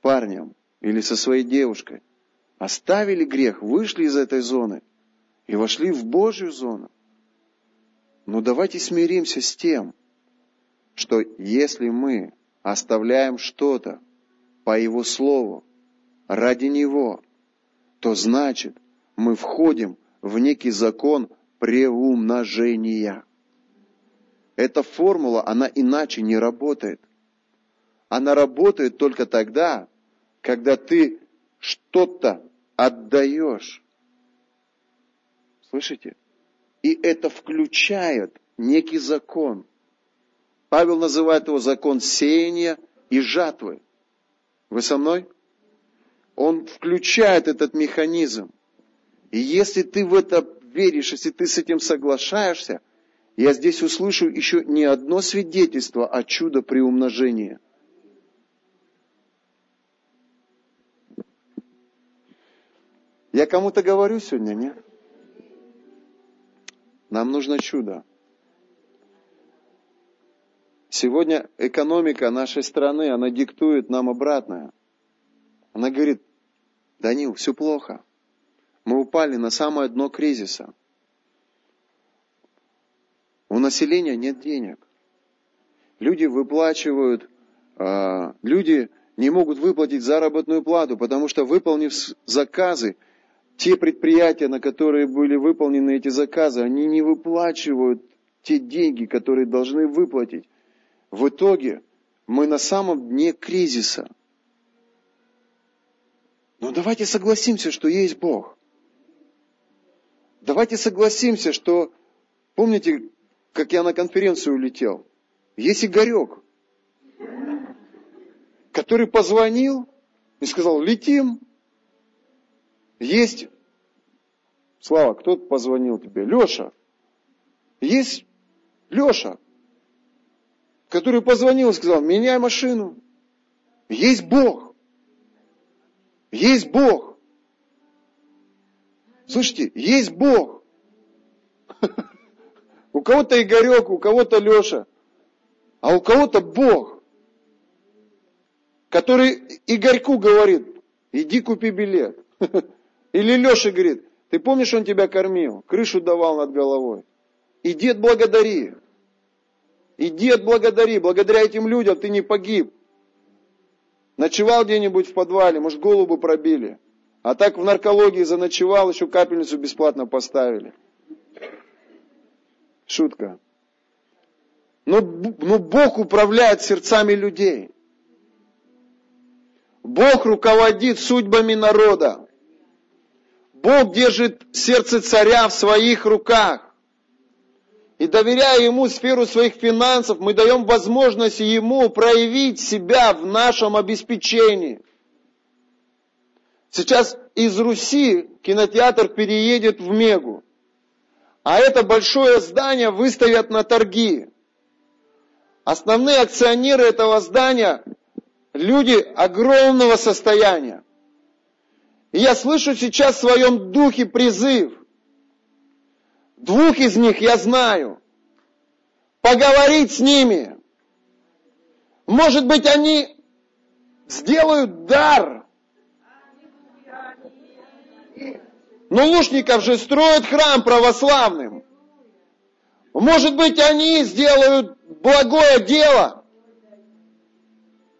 парнем или со своей девушкой оставили грех, вышли из этой зоны и вошли в Божью зону. Но давайте смиримся с тем, что если мы оставляем что-то по Его Слову ради Него, то значит мы входим в некий закон преумножения. Эта формула, она иначе не работает. Она работает только тогда, когда ты что-то отдаешь. Слышите? И это включает некий закон. Павел называет его закон сеяния и жатвы. Вы со мной? Он включает этот механизм. И если ты в это веришь, если ты с этим соглашаешься, я здесь услышу еще не одно свидетельство о чудо при умножении – Я кому-то говорю сегодня, нет? Нам нужно чудо. Сегодня экономика нашей страны, она диктует нам обратное. Она говорит, Данил, все плохо. Мы упали на самое дно кризиса. У населения нет денег. Люди выплачивают, а, люди не могут выплатить заработную плату, потому что выполнив заказы, те предприятия, на которые были выполнены эти заказы, они не выплачивают те деньги, которые должны выплатить. В итоге мы на самом дне кризиса. Но давайте согласимся, что есть Бог. Давайте согласимся, что, помните, как я на конференцию улетел? Есть Игорек, который позвонил и сказал, летим, есть, Слава, кто позвонил тебе? Леша. Есть Леша, который позвонил и сказал, меняй машину. Есть Бог. Есть Бог. Слушайте, есть Бог. [LAUGHS] У кого-то Игорек, у кого-то Леша, а у кого-то Бог, который Игорьку говорит, иди купи билет. [LAUGHS] Или Леша говорит, ты помнишь, он тебя кормил, крышу давал над головой. И дед благодари. И дед благодари. Благодаря этим людям ты не погиб. Ночевал где-нибудь в подвале, может, голову пробили. А так в наркологии заночевал, еще капельницу бесплатно поставили. Шутка. Но, но Бог управляет сердцами людей. Бог руководит судьбами народа. Бог держит сердце царя в своих руках. И доверяя Ему сферу своих финансов, мы даем возможность Ему проявить себя в нашем обеспечении. Сейчас из Руси кинотеатр переедет в Мегу. А это большое здание выставят на торги. Основные акционеры этого здания – люди огромного состояния. И я слышу сейчас в своем духе призыв. Двух из них я знаю. Поговорить с ними. Может быть, они сделают дар. Но Лушников же строит храм православным. Может быть, они сделают благое дело.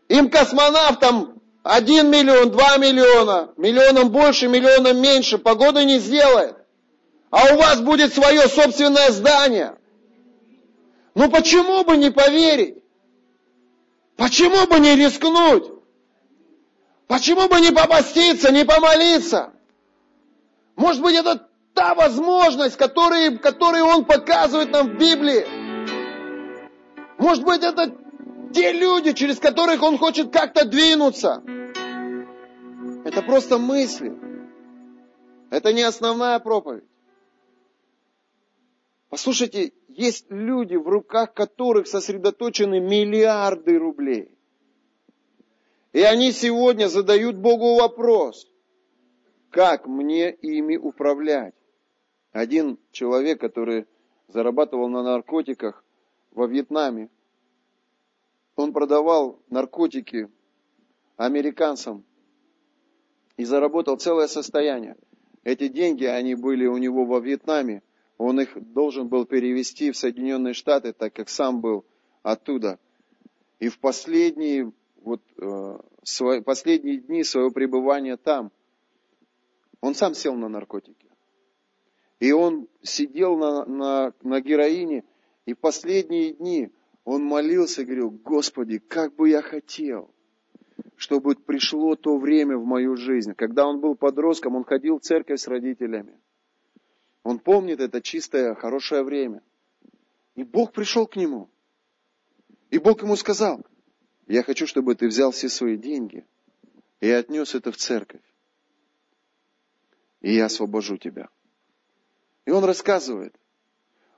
Им космонавтам один миллион, два миллиона, миллионом больше, миллионом меньше, погода не сделает. А у вас будет свое собственное здание. Ну почему бы не поверить? Почему бы не рискнуть? Почему бы не попаститься, не помолиться? Может быть, это та возможность, которую, которую Он показывает нам в Библии. Может быть, это те люди, через которых Он хочет как-то двинуться. Это просто мысли. Это не основная проповедь. Послушайте, есть люди, в руках которых сосредоточены миллиарды рублей. И они сегодня задают Богу вопрос, как мне ими управлять? Один человек, который зарабатывал на наркотиках во Вьетнаме, он продавал наркотики американцам и заработал целое состояние. Эти деньги, они были у него во Вьетнаме, он их должен был перевести в Соединенные Штаты, так как сам был оттуда. И в последние, вот, э, свои, последние дни своего пребывания там, он сам сел на наркотики. И он сидел на, на, на героине, и последние дни он молился и говорил, Господи, как бы я хотел, чтобы пришло то время в мою жизнь. Когда он был подростком, он ходил в церковь с родителями. Он помнит это чистое, хорошее время. И Бог пришел к нему. И Бог ему сказал, я хочу, чтобы ты взял все свои деньги и отнес это в церковь. И я освобожу тебя. И он рассказывает.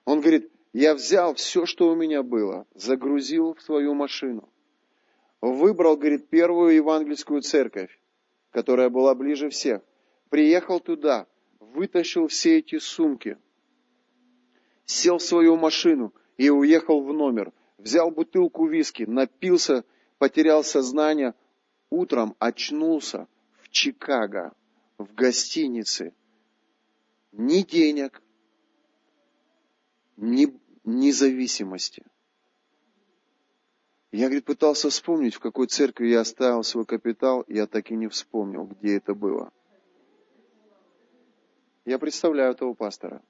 Он говорит, я взял все, что у меня было, загрузил в свою машину. Выбрал, говорит, первую евангельскую церковь, которая была ближе всех. Приехал туда, вытащил все эти сумки, сел в свою машину и уехал в номер. Взял бутылку виски, напился, потерял сознание. Утром очнулся в Чикаго, в гостинице. Ни денег, ни независимости. Я, говорит, пытался вспомнить, в какой церкви я оставил свой капитал, я так и не вспомнил, где это было. Я представляю этого пастора.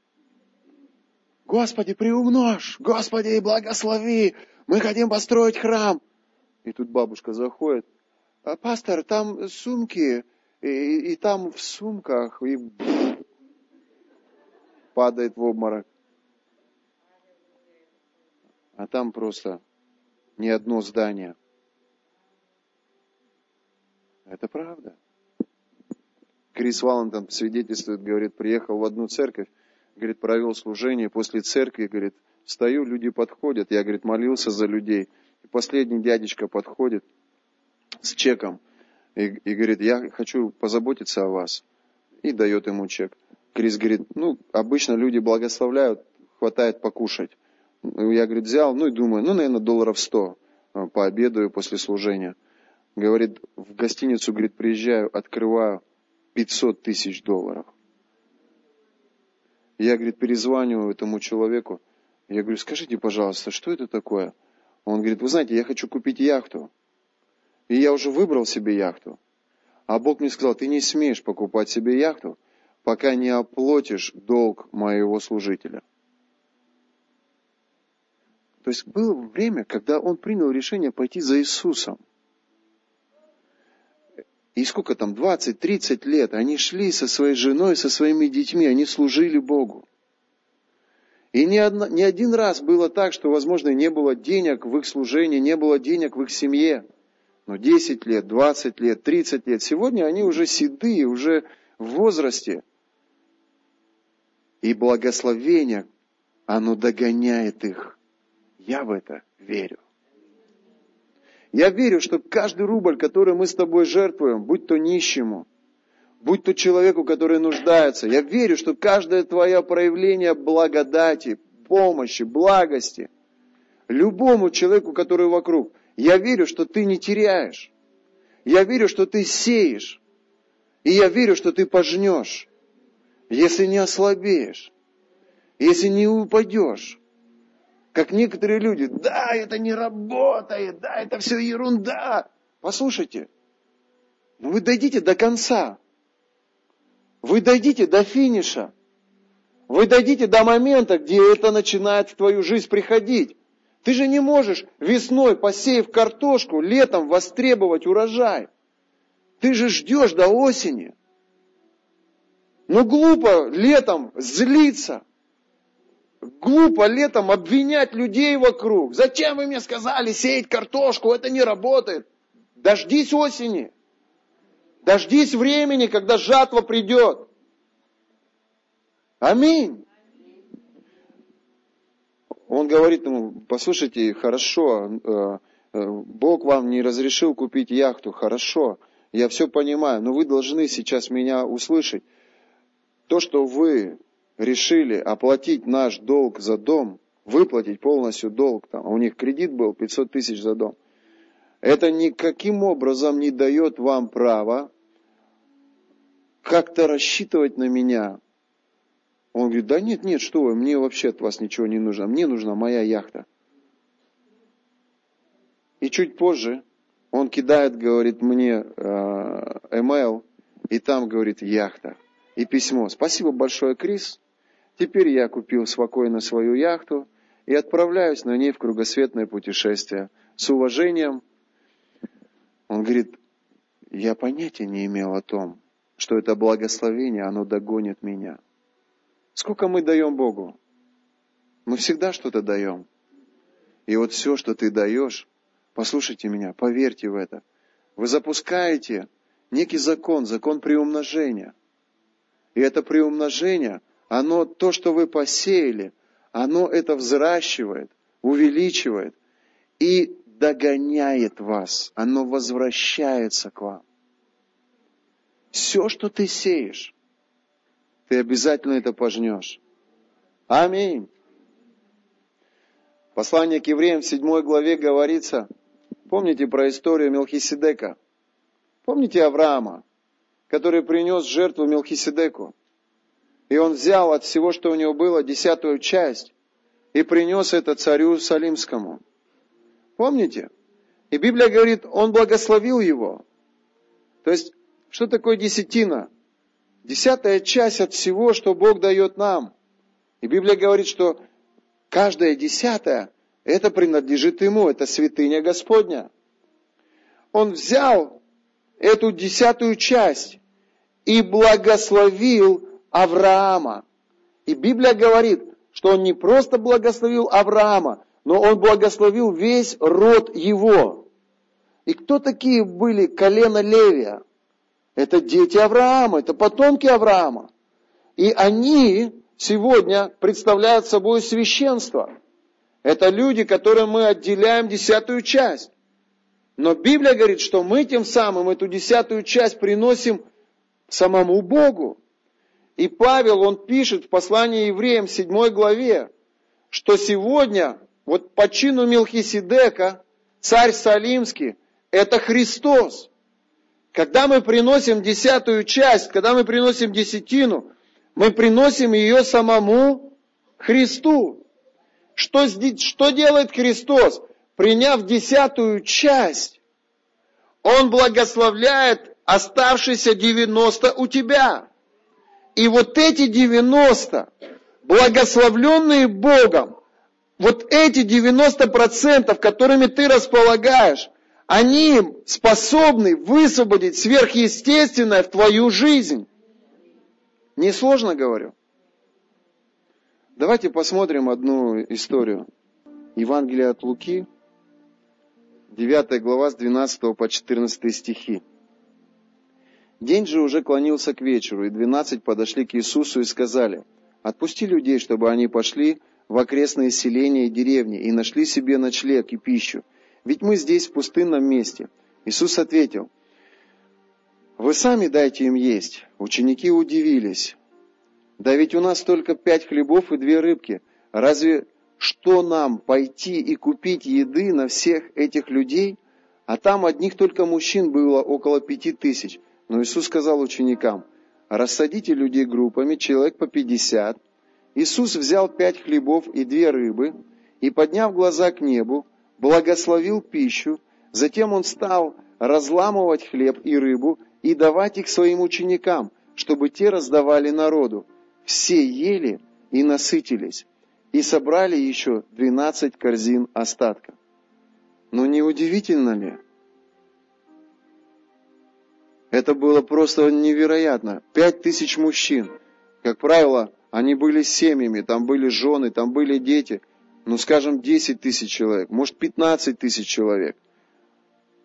Господи, приумножь! Господи, благослови! Мы хотим построить храм! И тут бабушка заходит. А, пастор, там сумки, и, и там в сумках, и [LAUGHS] падает в обморок. А там просто ни одно здание. Это правда. Крис Валентон свидетельствует, говорит, приехал в одну церковь, говорит, провел служение, после церкви, говорит, встаю, люди подходят, я, говорит, молился за людей. И последний дядечка подходит с чеком и, и говорит, я хочу позаботиться о вас. И дает ему чек. Крис говорит, ну, обычно люди благословляют, хватает покушать. Я, говорит, взял, ну и думаю, ну, наверное, долларов сто э, пообедаю после служения. Говорит, в гостиницу, говорит, приезжаю, открываю, 500 тысяч долларов. Я, говорит, перезваниваю этому человеку. Я говорю, скажите, пожалуйста, что это такое? Он говорит, вы знаете, я хочу купить яхту. И я уже выбрал себе яхту. А Бог мне сказал, ты не смеешь покупать себе яхту, пока не оплатишь долг моего служителя. То есть было время, когда он принял решение пойти за Иисусом. И сколько там, 20-30 лет, они шли со своей женой, со своими детьми, они служили Богу. И ни, одна, ни один раз было так, что, возможно, не было денег в их служении, не было денег в их семье. но 10 лет, 20 лет, 30 лет. Сегодня они уже седые, уже в возрасте. И благословение, оно догоняет их. Я в это верю. Я верю, что каждый рубль, который мы с тобой жертвуем, будь то нищему, будь то человеку, который нуждается, я верю, что каждое твое проявление благодати, помощи, благости, любому человеку, который вокруг, я верю, что ты не теряешь. Я верю, что ты сеешь. И я верю, что ты пожнешь, если не ослабеешь, если не упадешь. Как некоторые люди, да, это не работает, да, это все ерунда. Послушайте, ну вы дойдите до конца. Вы дойдите до финиша. Вы дойдите до момента, где это начинает в твою жизнь приходить. Ты же не можешь весной, посеяв картошку, летом востребовать урожай. Ты же ждешь до осени. Но глупо летом злиться. Глупо летом обвинять людей вокруг. Зачем вы мне сказали сеять картошку? Это не работает. Дождись осени. Дождись времени, когда жатва придет. Аминь. Он говорит ему, послушайте, хорошо, э, э, Бог вам не разрешил купить яхту, хорошо, я все понимаю, но вы должны сейчас меня услышать. То, что вы решили оплатить наш долг за дом, выплатить полностью долг, там, а у них кредит был 500 тысяч за дом, это никаким образом не дает вам права как-то рассчитывать на меня. Он говорит, да нет, нет, что вы, мне вообще от вас ничего не нужно, мне нужна моя яхта. И чуть позже он кидает, говорит мне, email, и там, говорит, яхта. И письмо. Спасибо большое, Крис. Теперь я купил спокойно свою яхту и отправляюсь на ней в кругосветное путешествие. С уважением. Он говорит, я понятия не имел о том, что это благословение, оно догонит меня. Сколько мы даем Богу? Мы всегда что-то даем. И вот все, что ты даешь, послушайте меня, поверьте в это. Вы запускаете некий закон, закон приумножения. И это приумножение, оно, то, что вы посеяли, оно это взращивает, увеличивает и догоняет вас, оно возвращается к вам. Все, что ты сеешь, ты обязательно это пожнешь. Аминь. Послание к евреям в 7 главе говорится, помните про историю Мелхиседека? Помните Авраама, который принес жертву Мелхиседеку? И он взял от всего, что у него было, десятую часть и принес это царю Салимскому. Помните? И Библия говорит, он благословил его. То есть, что такое десятина? Десятая часть от всего, что Бог дает нам. И Библия говорит, что каждая десятая, это принадлежит Ему, это святыня Господня. Он взял эту десятую часть и благословил Авраама. И Библия говорит, что он не просто благословил Авраама, но он благословил весь род его. И кто такие были колено Левия? Это дети Авраама, это потомки Авраама. И они сегодня представляют собой священство. Это люди, которым мы отделяем десятую часть. Но Библия говорит, что мы тем самым эту десятую часть приносим самому Богу. И Павел, он пишет в послании евреям в 7 главе, что сегодня, вот по чину Милхиседека, царь Салимский, это Христос. Когда мы приносим десятую часть, когда мы приносим десятину, мы приносим ее самому Христу. Что, что делает Христос? Приняв десятую часть, Он благословляет оставшиеся 90 у тебя. И вот эти 90, благословленные Богом, вот эти 90%, которыми ты располагаешь, они способны высвободить сверхъестественное в твою жизнь. Несложно говорю. Давайте посмотрим одну историю. Евангелие от Луки, 9 глава с 12 по 14 стихи. День же уже клонился к вечеру, и двенадцать подошли к Иисусу и сказали, «Отпусти людей, чтобы они пошли в окрестные селения и деревни и нашли себе ночлег и пищу, ведь мы здесь в пустынном месте». Иисус ответил, «Вы сами дайте им есть». Ученики удивились. «Да ведь у нас только пять хлебов и две рыбки. Разве что нам пойти и купить еды на всех этих людей?» А там одних только мужчин было около пяти тысяч – но Иисус сказал ученикам, рассадите людей группами, человек по пятьдесят. Иисус взял пять хлебов и две рыбы, и, подняв глаза к небу, благословил пищу, затем Он стал разламывать хлеб и рыбу и давать их своим ученикам, чтобы те раздавали народу. Все ели и насытились, и собрали еще двенадцать корзин остатка. Но не удивительно ли, это было просто невероятно. Пять тысяч мужчин. Как правило, они были семьями, там были жены, там были дети. Ну, скажем, 10 тысяч человек, может, 15 тысяч человек.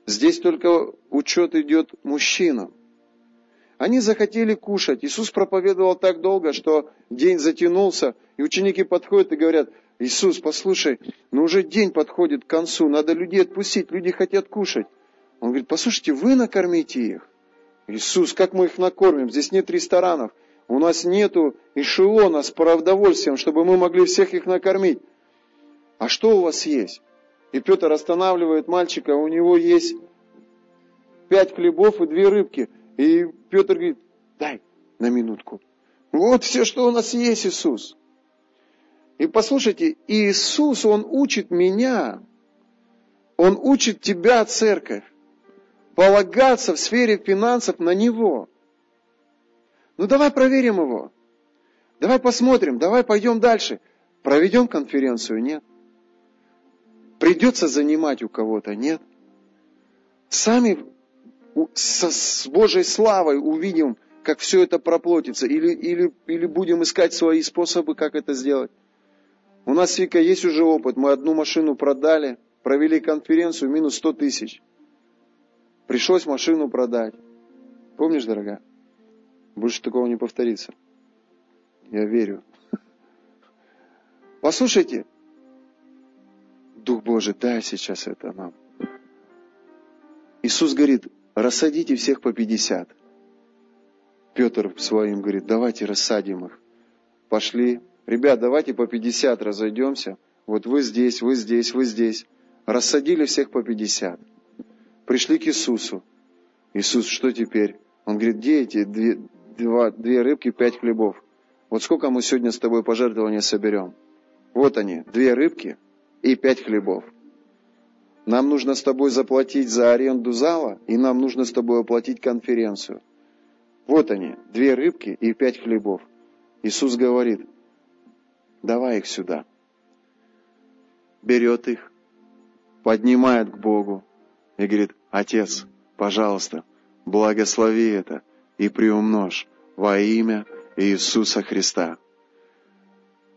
Здесь только учет идет мужчинам. Они захотели кушать. Иисус проповедовал так долго, что день затянулся, и ученики подходят и говорят, Иисус, послушай, ну уже день подходит к концу, надо людей отпустить, люди хотят кушать. Он говорит, послушайте, вы накормите их. Иисус, как мы их накормим? Здесь нет ресторанов. У нас нету эшелона с продовольствием, чтобы мы могли всех их накормить. А что у вас есть? И Петр останавливает мальчика, у него есть пять хлебов и две рыбки. И Петр говорит, дай на минутку. Вот все, что у нас есть, Иисус. И послушайте, Иисус, Он учит меня, Он учит тебя, церковь полагаться в сфере финансов на Него. Ну давай проверим его. Давай посмотрим, давай пойдем дальше. Проведем конференцию? Нет. Придется занимать у кого-то? Нет. Сами с Божьей славой увидим, как все это проплотится, или, или, или будем искать свои способы, как это сделать. У нас, Вика, есть уже опыт. Мы одну машину продали, провели конференцию, минус 100 тысяч. Пришлось машину продать. Помнишь, дорогая? Больше такого не повторится. Я верю. Послушайте, Дух Божий, дай сейчас это нам. Иисус говорит, рассадите всех по 50. Петр своим говорит, давайте рассадим их. Пошли. Ребят, давайте по 50 разойдемся. Вот вы здесь, вы здесь, вы здесь. Рассадили всех по 50 пришли к Иисусу. Иисус, что теперь? Он говорит, где эти две, два, две рыбки, пять хлебов? Вот сколько мы сегодня с тобой пожертвования соберем? Вот они, две рыбки и пять хлебов. Нам нужно с тобой заплатить за аренду зала, и нам нужно с тобой оплатить конференцию. Вот они, две рыбки и пять хлебов. Иисус говорит, давай их сюда. Берет их, поднимает к Богу, и говорит, Отец, пожалуйста, благослови это и приумножь во имя Иисуса Христа.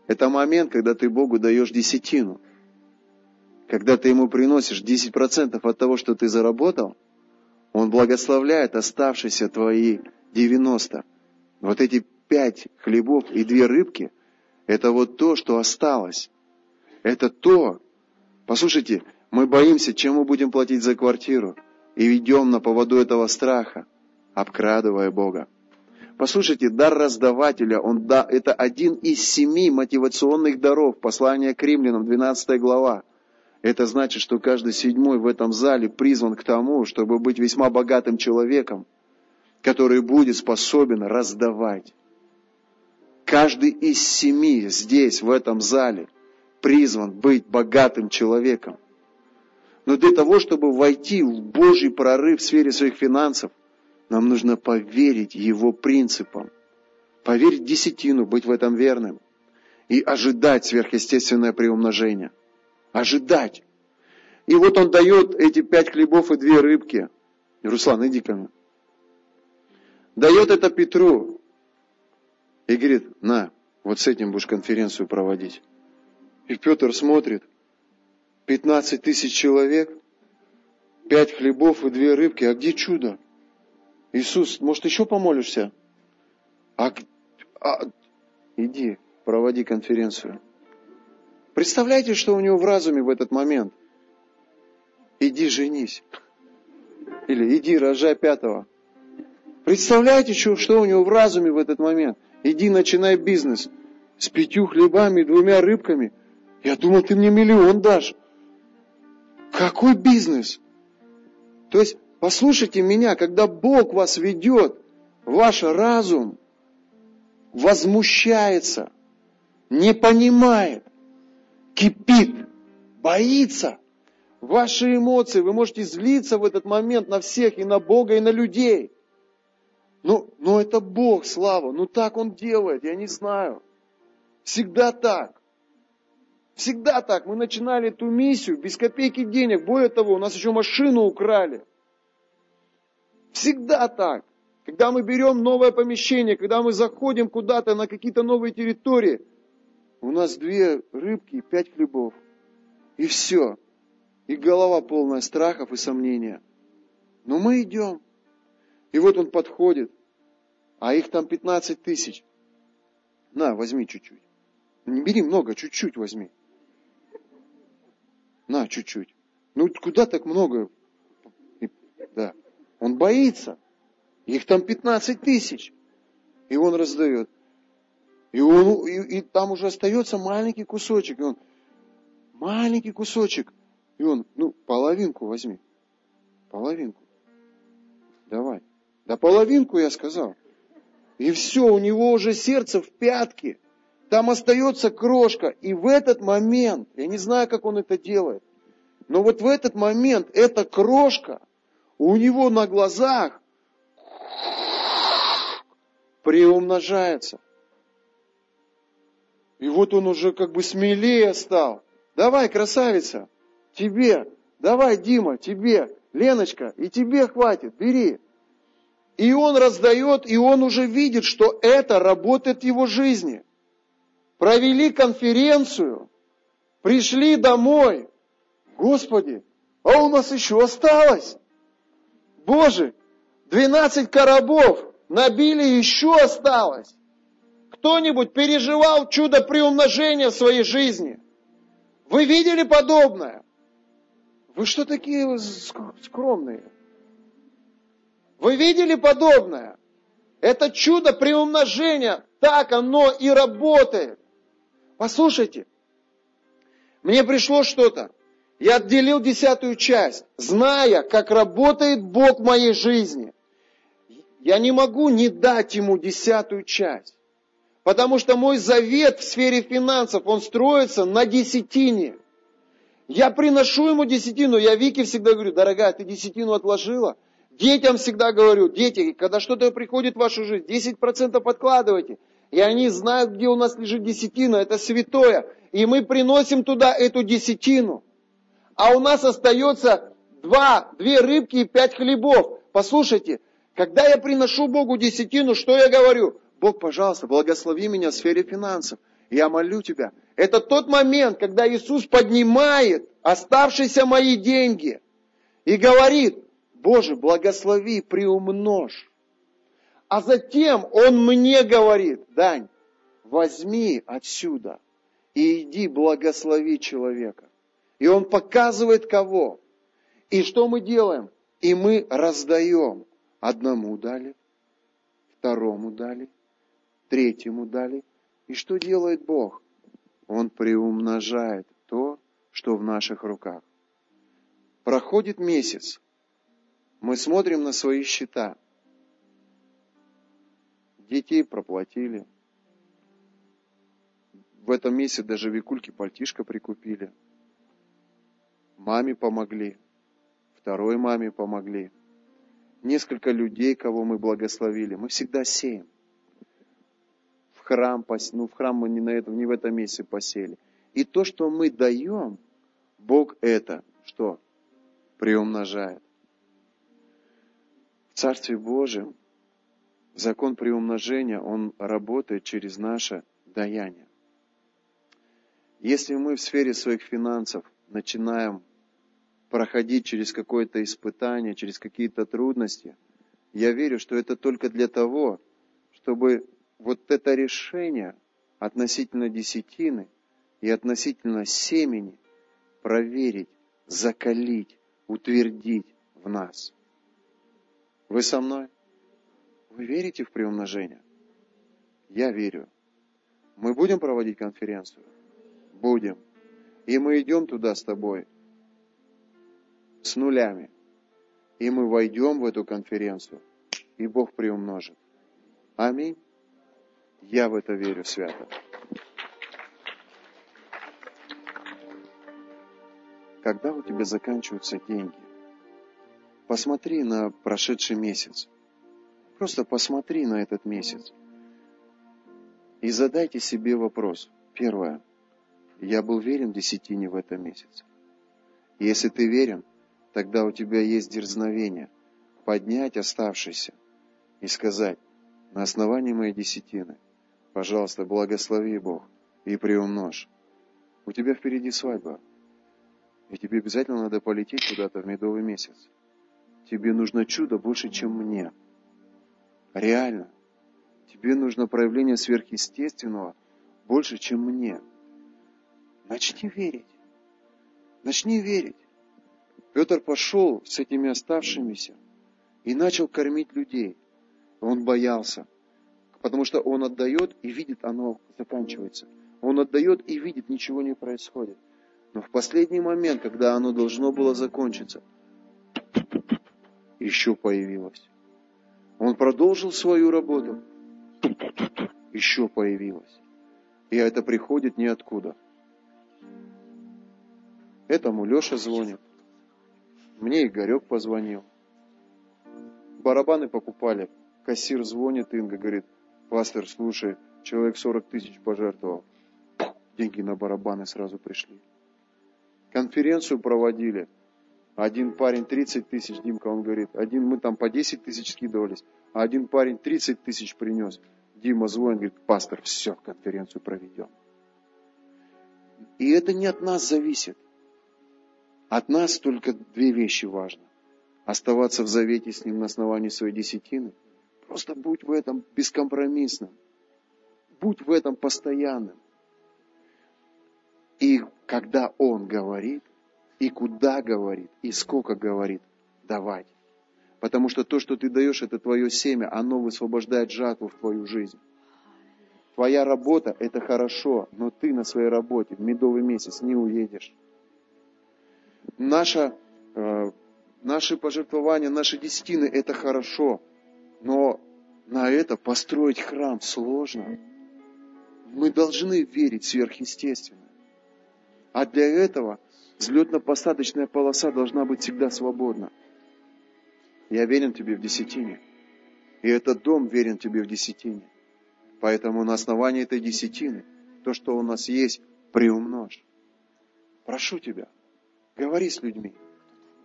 Это момент, когда ты Богу даешь десятину. Когда ты Ему приносишь 10% от того, что ты заработал, Он благословляет оставшиеся твои 90. Вот эти пять хлебов и две рыбки, это вот то, что осталось. Это то, послушайте, мы боимся, чем мы будем платить за квартиру, и ведем на поводу этого страха, обкрадывая Бога. Послушайте, дар раздавателя, он, да, это один из семи мотивационных даров. Послания к римлянам, 12 глава. Это значит, что каждый седьмой в этом зале призван к тому, чтобы быть весьма богатым человеком, который будет способен раздавать. Каждый из семи здесь, в этом зале, призван быть богатым человеком. Но для того, чтобы войти в Божий прорыв в сфере своих финансов, нам нужно поверить Его принципам. Поверить десятину, быть в этом верным. И ожидать сверхъестественное приумножение. Ожидать. И вот он дает эти пять хлебов и две рыбки. Руслан, иди ко мне. Дает это Петру. И говорит, на, вот с этим будешь конференцию проводить. И Петр смотрит – 15 тысяч человек, пять хлебов и две рыбки, а где чудо? Иисус, может, еще помолишься? А, а, иди, проводи конференцию. Представляете, что у него в разуме в этот момент? Иди женись. Или иди рожай пятого. Представляете, что, что у него в разуме в этот момент? Иди начинай бизнес с пятью хлебами и двумя рыбками. Я думал, ты мне миллион дашь. Какой бизнес? То есть, послушайте меня, когда Бог вас ведет, ваш разум возмущается, не понимает, кипит, боится. Ваши эмоции, вы можете злиться в этот момент на всех, и на Бога, и на людей. Ну, ну это Бог, слава, ну так Он делает, я не знаю. Всегда так. Всегда так. Мы начинали эту миссию без копейки денег. Более того, у нас еще машину украли. Всегда так. Когда мы берем новое помещение, когда мы заходим куда-то на какие-то новые территории, у нас две рыбки и пять хлебов. И все. И голова полная страхов и сомнения. Но мы идем. И вот он подходит, а их там 15 тысяч. На, возьми чуть-чуть. Не бери много, чуть-чуть возьми. На, чуть-чуть. Ну, куда так много? И, да. Он боится. Их там 15 тысяч. И он раздает. И, он, и, и там уже остается маленький кусочек. И он, маленький кусочек. И он, ну, половинку возьми. Половинку. Давай. Да половинку я сказал. И все, у него уже сердце в пятке. Там остается крошка. И в этот момент, я не знаю, как он это делает, но вот в этот момент эта крошка у него на глазах приумножается. И вот он уже как бы смелее стал. Давай, красавица, тебе, давай, Дима, тебе, Леночка, и тебе хватит, бери. И он раздает, и он уже видит, что это работает в его жизни провели конференцию, пришли домой. Господи, а у нас еще осталось. Боже, 12 коробов набили, еще осталось. Кто-нибудь переживал чудо приумножения в своей жизни? Вы видели подобное? Вы что такие скромные? Вы видели подобное? Это чудо приумножения, так оно и работает. Послушайте, мне пришло что-то. Я отделил десятую часть, зная, как работает Бог в моей жизни. Я не могу не дать ему десятую часть. Потому что мой завет в сфере финансов, он строится на десятине. Я приношу ему десятину. Я Вике всегда говорю, дорогая, ты десятину отложила? Детям всегда говорю, дети, когда что-то приходит в вашу жизнь, 10% откладывайте. И они знают, где у нас лежит десятина, это святое. И мы приносим туда эту десятину. А у нас остается два, две рыбки и пять хлебов. Послушайте, когда я приношу Богу десятину, что я говорю? Бог, пожалуйста, благослови меня в сфере финансов. Я молю тебя. Это тот момент, когда Иисус поднимает оставшиеся мои деньги и говорит, Боже, благослови, приумножь. А затем он мне говорит, Дань, возьми отсюда и иди благослови человека. И он показывает кого. И что мы делаем? И мы раздаем. Одному дали, второму дали, третьему дали. И что делает Бог? Он приумножает то, что в наших руках. Проходит месяц. Мы смотрим на свои счета – Детей проплатили. В этом месяце даже Викульки пальтишко прикупили. Маме помогли. Второй маме помогли. Несколько людей, кого мы благословили. Мы всегда сеем. В храм, ну в храм мы не, на этом, не в этом месяце посели. И то, что мы даем, Бог это, что? Приумножает. В Царстве Божьем закон приумножения, он работает через наше даяние. Если мы в сфере своих финансов начинаем проходить через какое-то испытание, через какие-то трудности, я верю, что это только для того, чтобы вот это решение относительно десятины и относительно семени проверить, закалить, утвердить в нас. Вы со мной? Вы верите в приумножение? Я верю. Мы будем проводить конференцию? Будем. И мы идем туда с тобой с нулями. И мы войдем в эту конференцию, и Бог приумножит. Аминь. Я в это верю свято. Когда у тебя заканчиваются деньги, посмотри на прошедший месяц. Просто посмотри на этот месяц. И задайте себе вопрос. Первое. Я был верен десятине в этом месяце. Если ты верен, тогда у тебя есть дерзновение поднять оставшийся и сказать, на основании моей десятины, пожалуйста, благослови Бог и приумножь. У тебя впереди свадьба, и тебе обязательно надо полететь куда-то в медовый месяц. Тебе нужно чудо больше, чем мне. Реально. Тебе нужно проявление сверхъестественного больше, чем мне. Начни верить. Начни верить. Петр пошел с этими оставшимися и начал кормить людей. Он боялся, потому что он отдает и видит, оно заканчивается. Он отдает и видит, ничего не происходит. Но в последний момент, когда оно должно было закончиться, еще появилось. Он продолжил свою работу, [LAUGHS] еще появилось. И это приходит ниоткуда. Этому Леша звонит. Мне Игорек позвонил. Барабаны покупали. Кассир звонит, Инга говорит, пастор, слушай, человек 40 тысяч пожертвовал. Деньги на барабаны сразу пришли. Конференцию проводили. Один парень 30 тысяч, Димка, он говорит, один мы там по 10 тысяч скидывались, а один парень 30 тысяч принес. Дима звонит, говорит, пастор, все, конференцию проведем. И это не от нас зависит. От нас только две вещи важны. Оставаться в завете с Ним на основании своей десятины. Просто будь в этом бескомпромиссным. Будь в этом постоянным. И когда Он говорит, и куда говорит, и сколько говорит, давать. Потому что то, что ты даешь, это твое семя, оно высвобождает жатву в твою жизнь. Твоя работа – это хорошо, но ты на своей работе в медовый месяц не уедешь наша, э, наши пожертвования, наши десятины – это хорошо, но на это построить храм сложно. Мы должны верить сверхъестественно. А для этого взлетно-посадочная полоса должна быть всегда свободна. Я верен тебе в десятине. И этот дом верен тебе в десятине. Поэтому на основании этой десятины, то, что у нас есть, приумножь. Прошу тебя – Говори с людьми.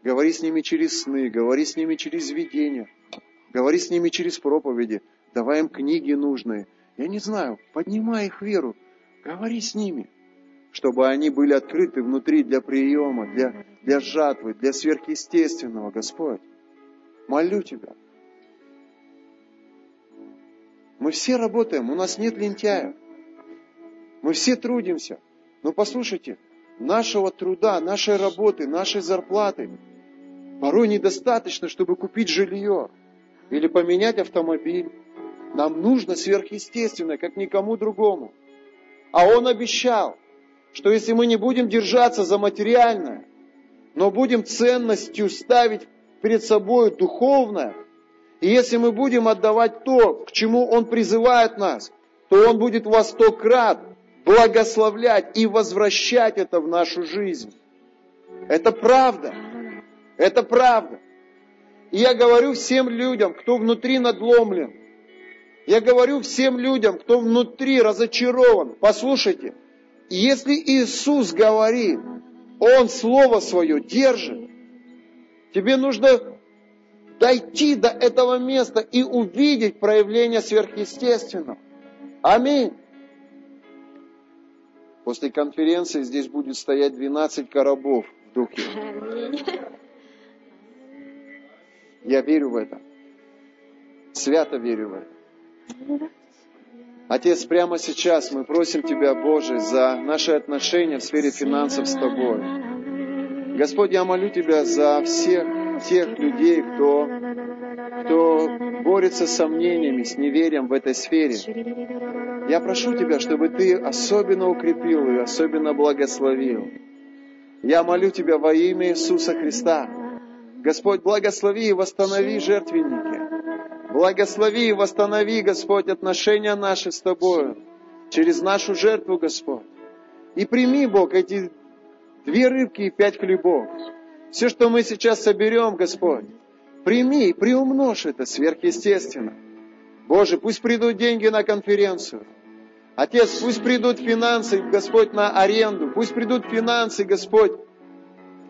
Говори с ними через сны, говори с ними через видения, говори с ними через проповеди, давай им книги нужные. Я не знаю, поднимай их веру, говори с ними, чтобы они были открыты внутри для приема, для, для жатвы, для сверхъестественного, Господь. Молю Тебя. Мы все работаем, у нас нет лентяев. Мы все трудимся. Но послушайте, нашего труда, нашей работы, нашей зарплаты порой недостаточно, чтобы купить жилье или поменять автомобиль. Нам нужно сверхъестественное, как никому другому. А Он обещал, что если мы не будем держаться за материальное, но будем ценностью ставить перед собой духовное, и если мы будем отдавать то, к чему Он призывает нас, то Он будет во сто крат благословлять и возвращать это в нашу жизнь. Это правда. Это правда. И я говорю всем людям, кто внутри надломлен, я говорю всем людям, кто внутри разочарован, послушайте, если Иисус говорит, Он Слово Свое держит, тебе нужно дойти до этого места и увидеть проявление сверхъестественного. Аминь. После конференции здесь будет стоять 12 коробов в духе. Я верю в это. Свято верю в это. Отец, прямо сейчас мы просим Тебя, Боже, за наши отношения в сфере финансов с Тобой. Господь, я молю Тебя за всех тех людей, кто, кто борется с сомнениями, с неверием в этой сфере. Я прошу Тебя, чтобы Ты особенно укрепил и особенно благословил. Я молю Тебя во имя Иисуса Христа. Господь, благослови и восстанови жертвенники. Благослови и восстанови, Господь, отношения наши с Тобою через нашу жертву, Господь. И прими, Бог, эти две рыбки и пять хлебов. Все, что мы сейчас соберем, Господь, прими и приумножь это сверхъестественно. Боже, пусть придут деньги на конференцию. Отец, пусть придут финансы, Господь, на аренду. Пусть придут финансы, Господь,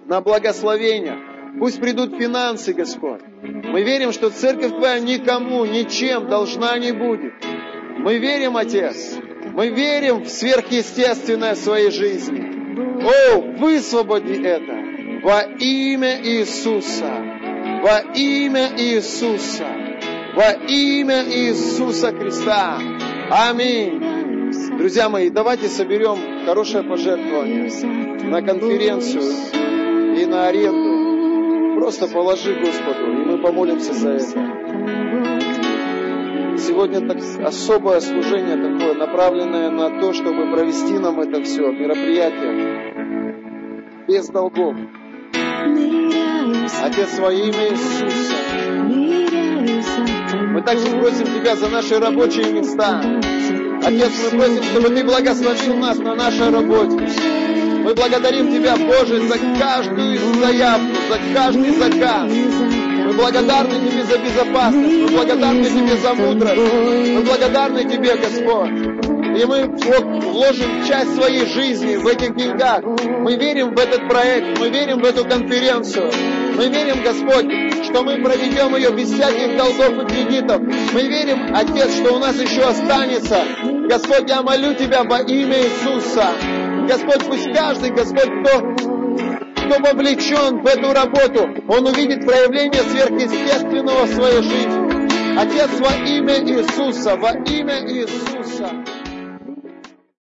на благословение. Пусть придут финансы, Господь. Мы верим, что церковь Твоя никому, ничем должна не будет. Мы верим, Отец. Мы верим в сверхъестественное в своей жизни. О, высвободи это во имя Иисуса. Во имя Иисуса. Во имя Иисуса Христа. Аминь. Друзья мои, давайте соберем хорошее пожертвование на конференцию и на аренду. Просто положи Господу, и мы помолимся за это. Сегодня так особое служение такое, направленное на то, чтобы провести нам это все, мероприятие, без долгов. Отец, во имя Иисуса. Мы также просим Тебя за наши рабочие места. Отец, мы просим, чтобы Ты благословил нас на нашей работе. Мы благодарим Тебя, Боже, за каждую заявку, за каждый заказ. Мы благодарны Тебе за безопасность, мы благодарны Тебе за мудрость, мы благодарны Тебе, Господь. И мы вложим часть своей жизни в этих деньгах. Мы верим в этот проект, мы верим в эту конференцию. Мы верим, Господь, что мы проведем ее без всяких долгов и кредитов. Мы верим, Отец, что у нас еще останется. Господь, я молю Тебя во имя Иисуса. Господь, пусть каждый, Господь, кто кто вовлечен в эту работу, он увидит проявление сверхъестественного в своей жизни. Отец, во имя Иисуса, во имя Иисуса.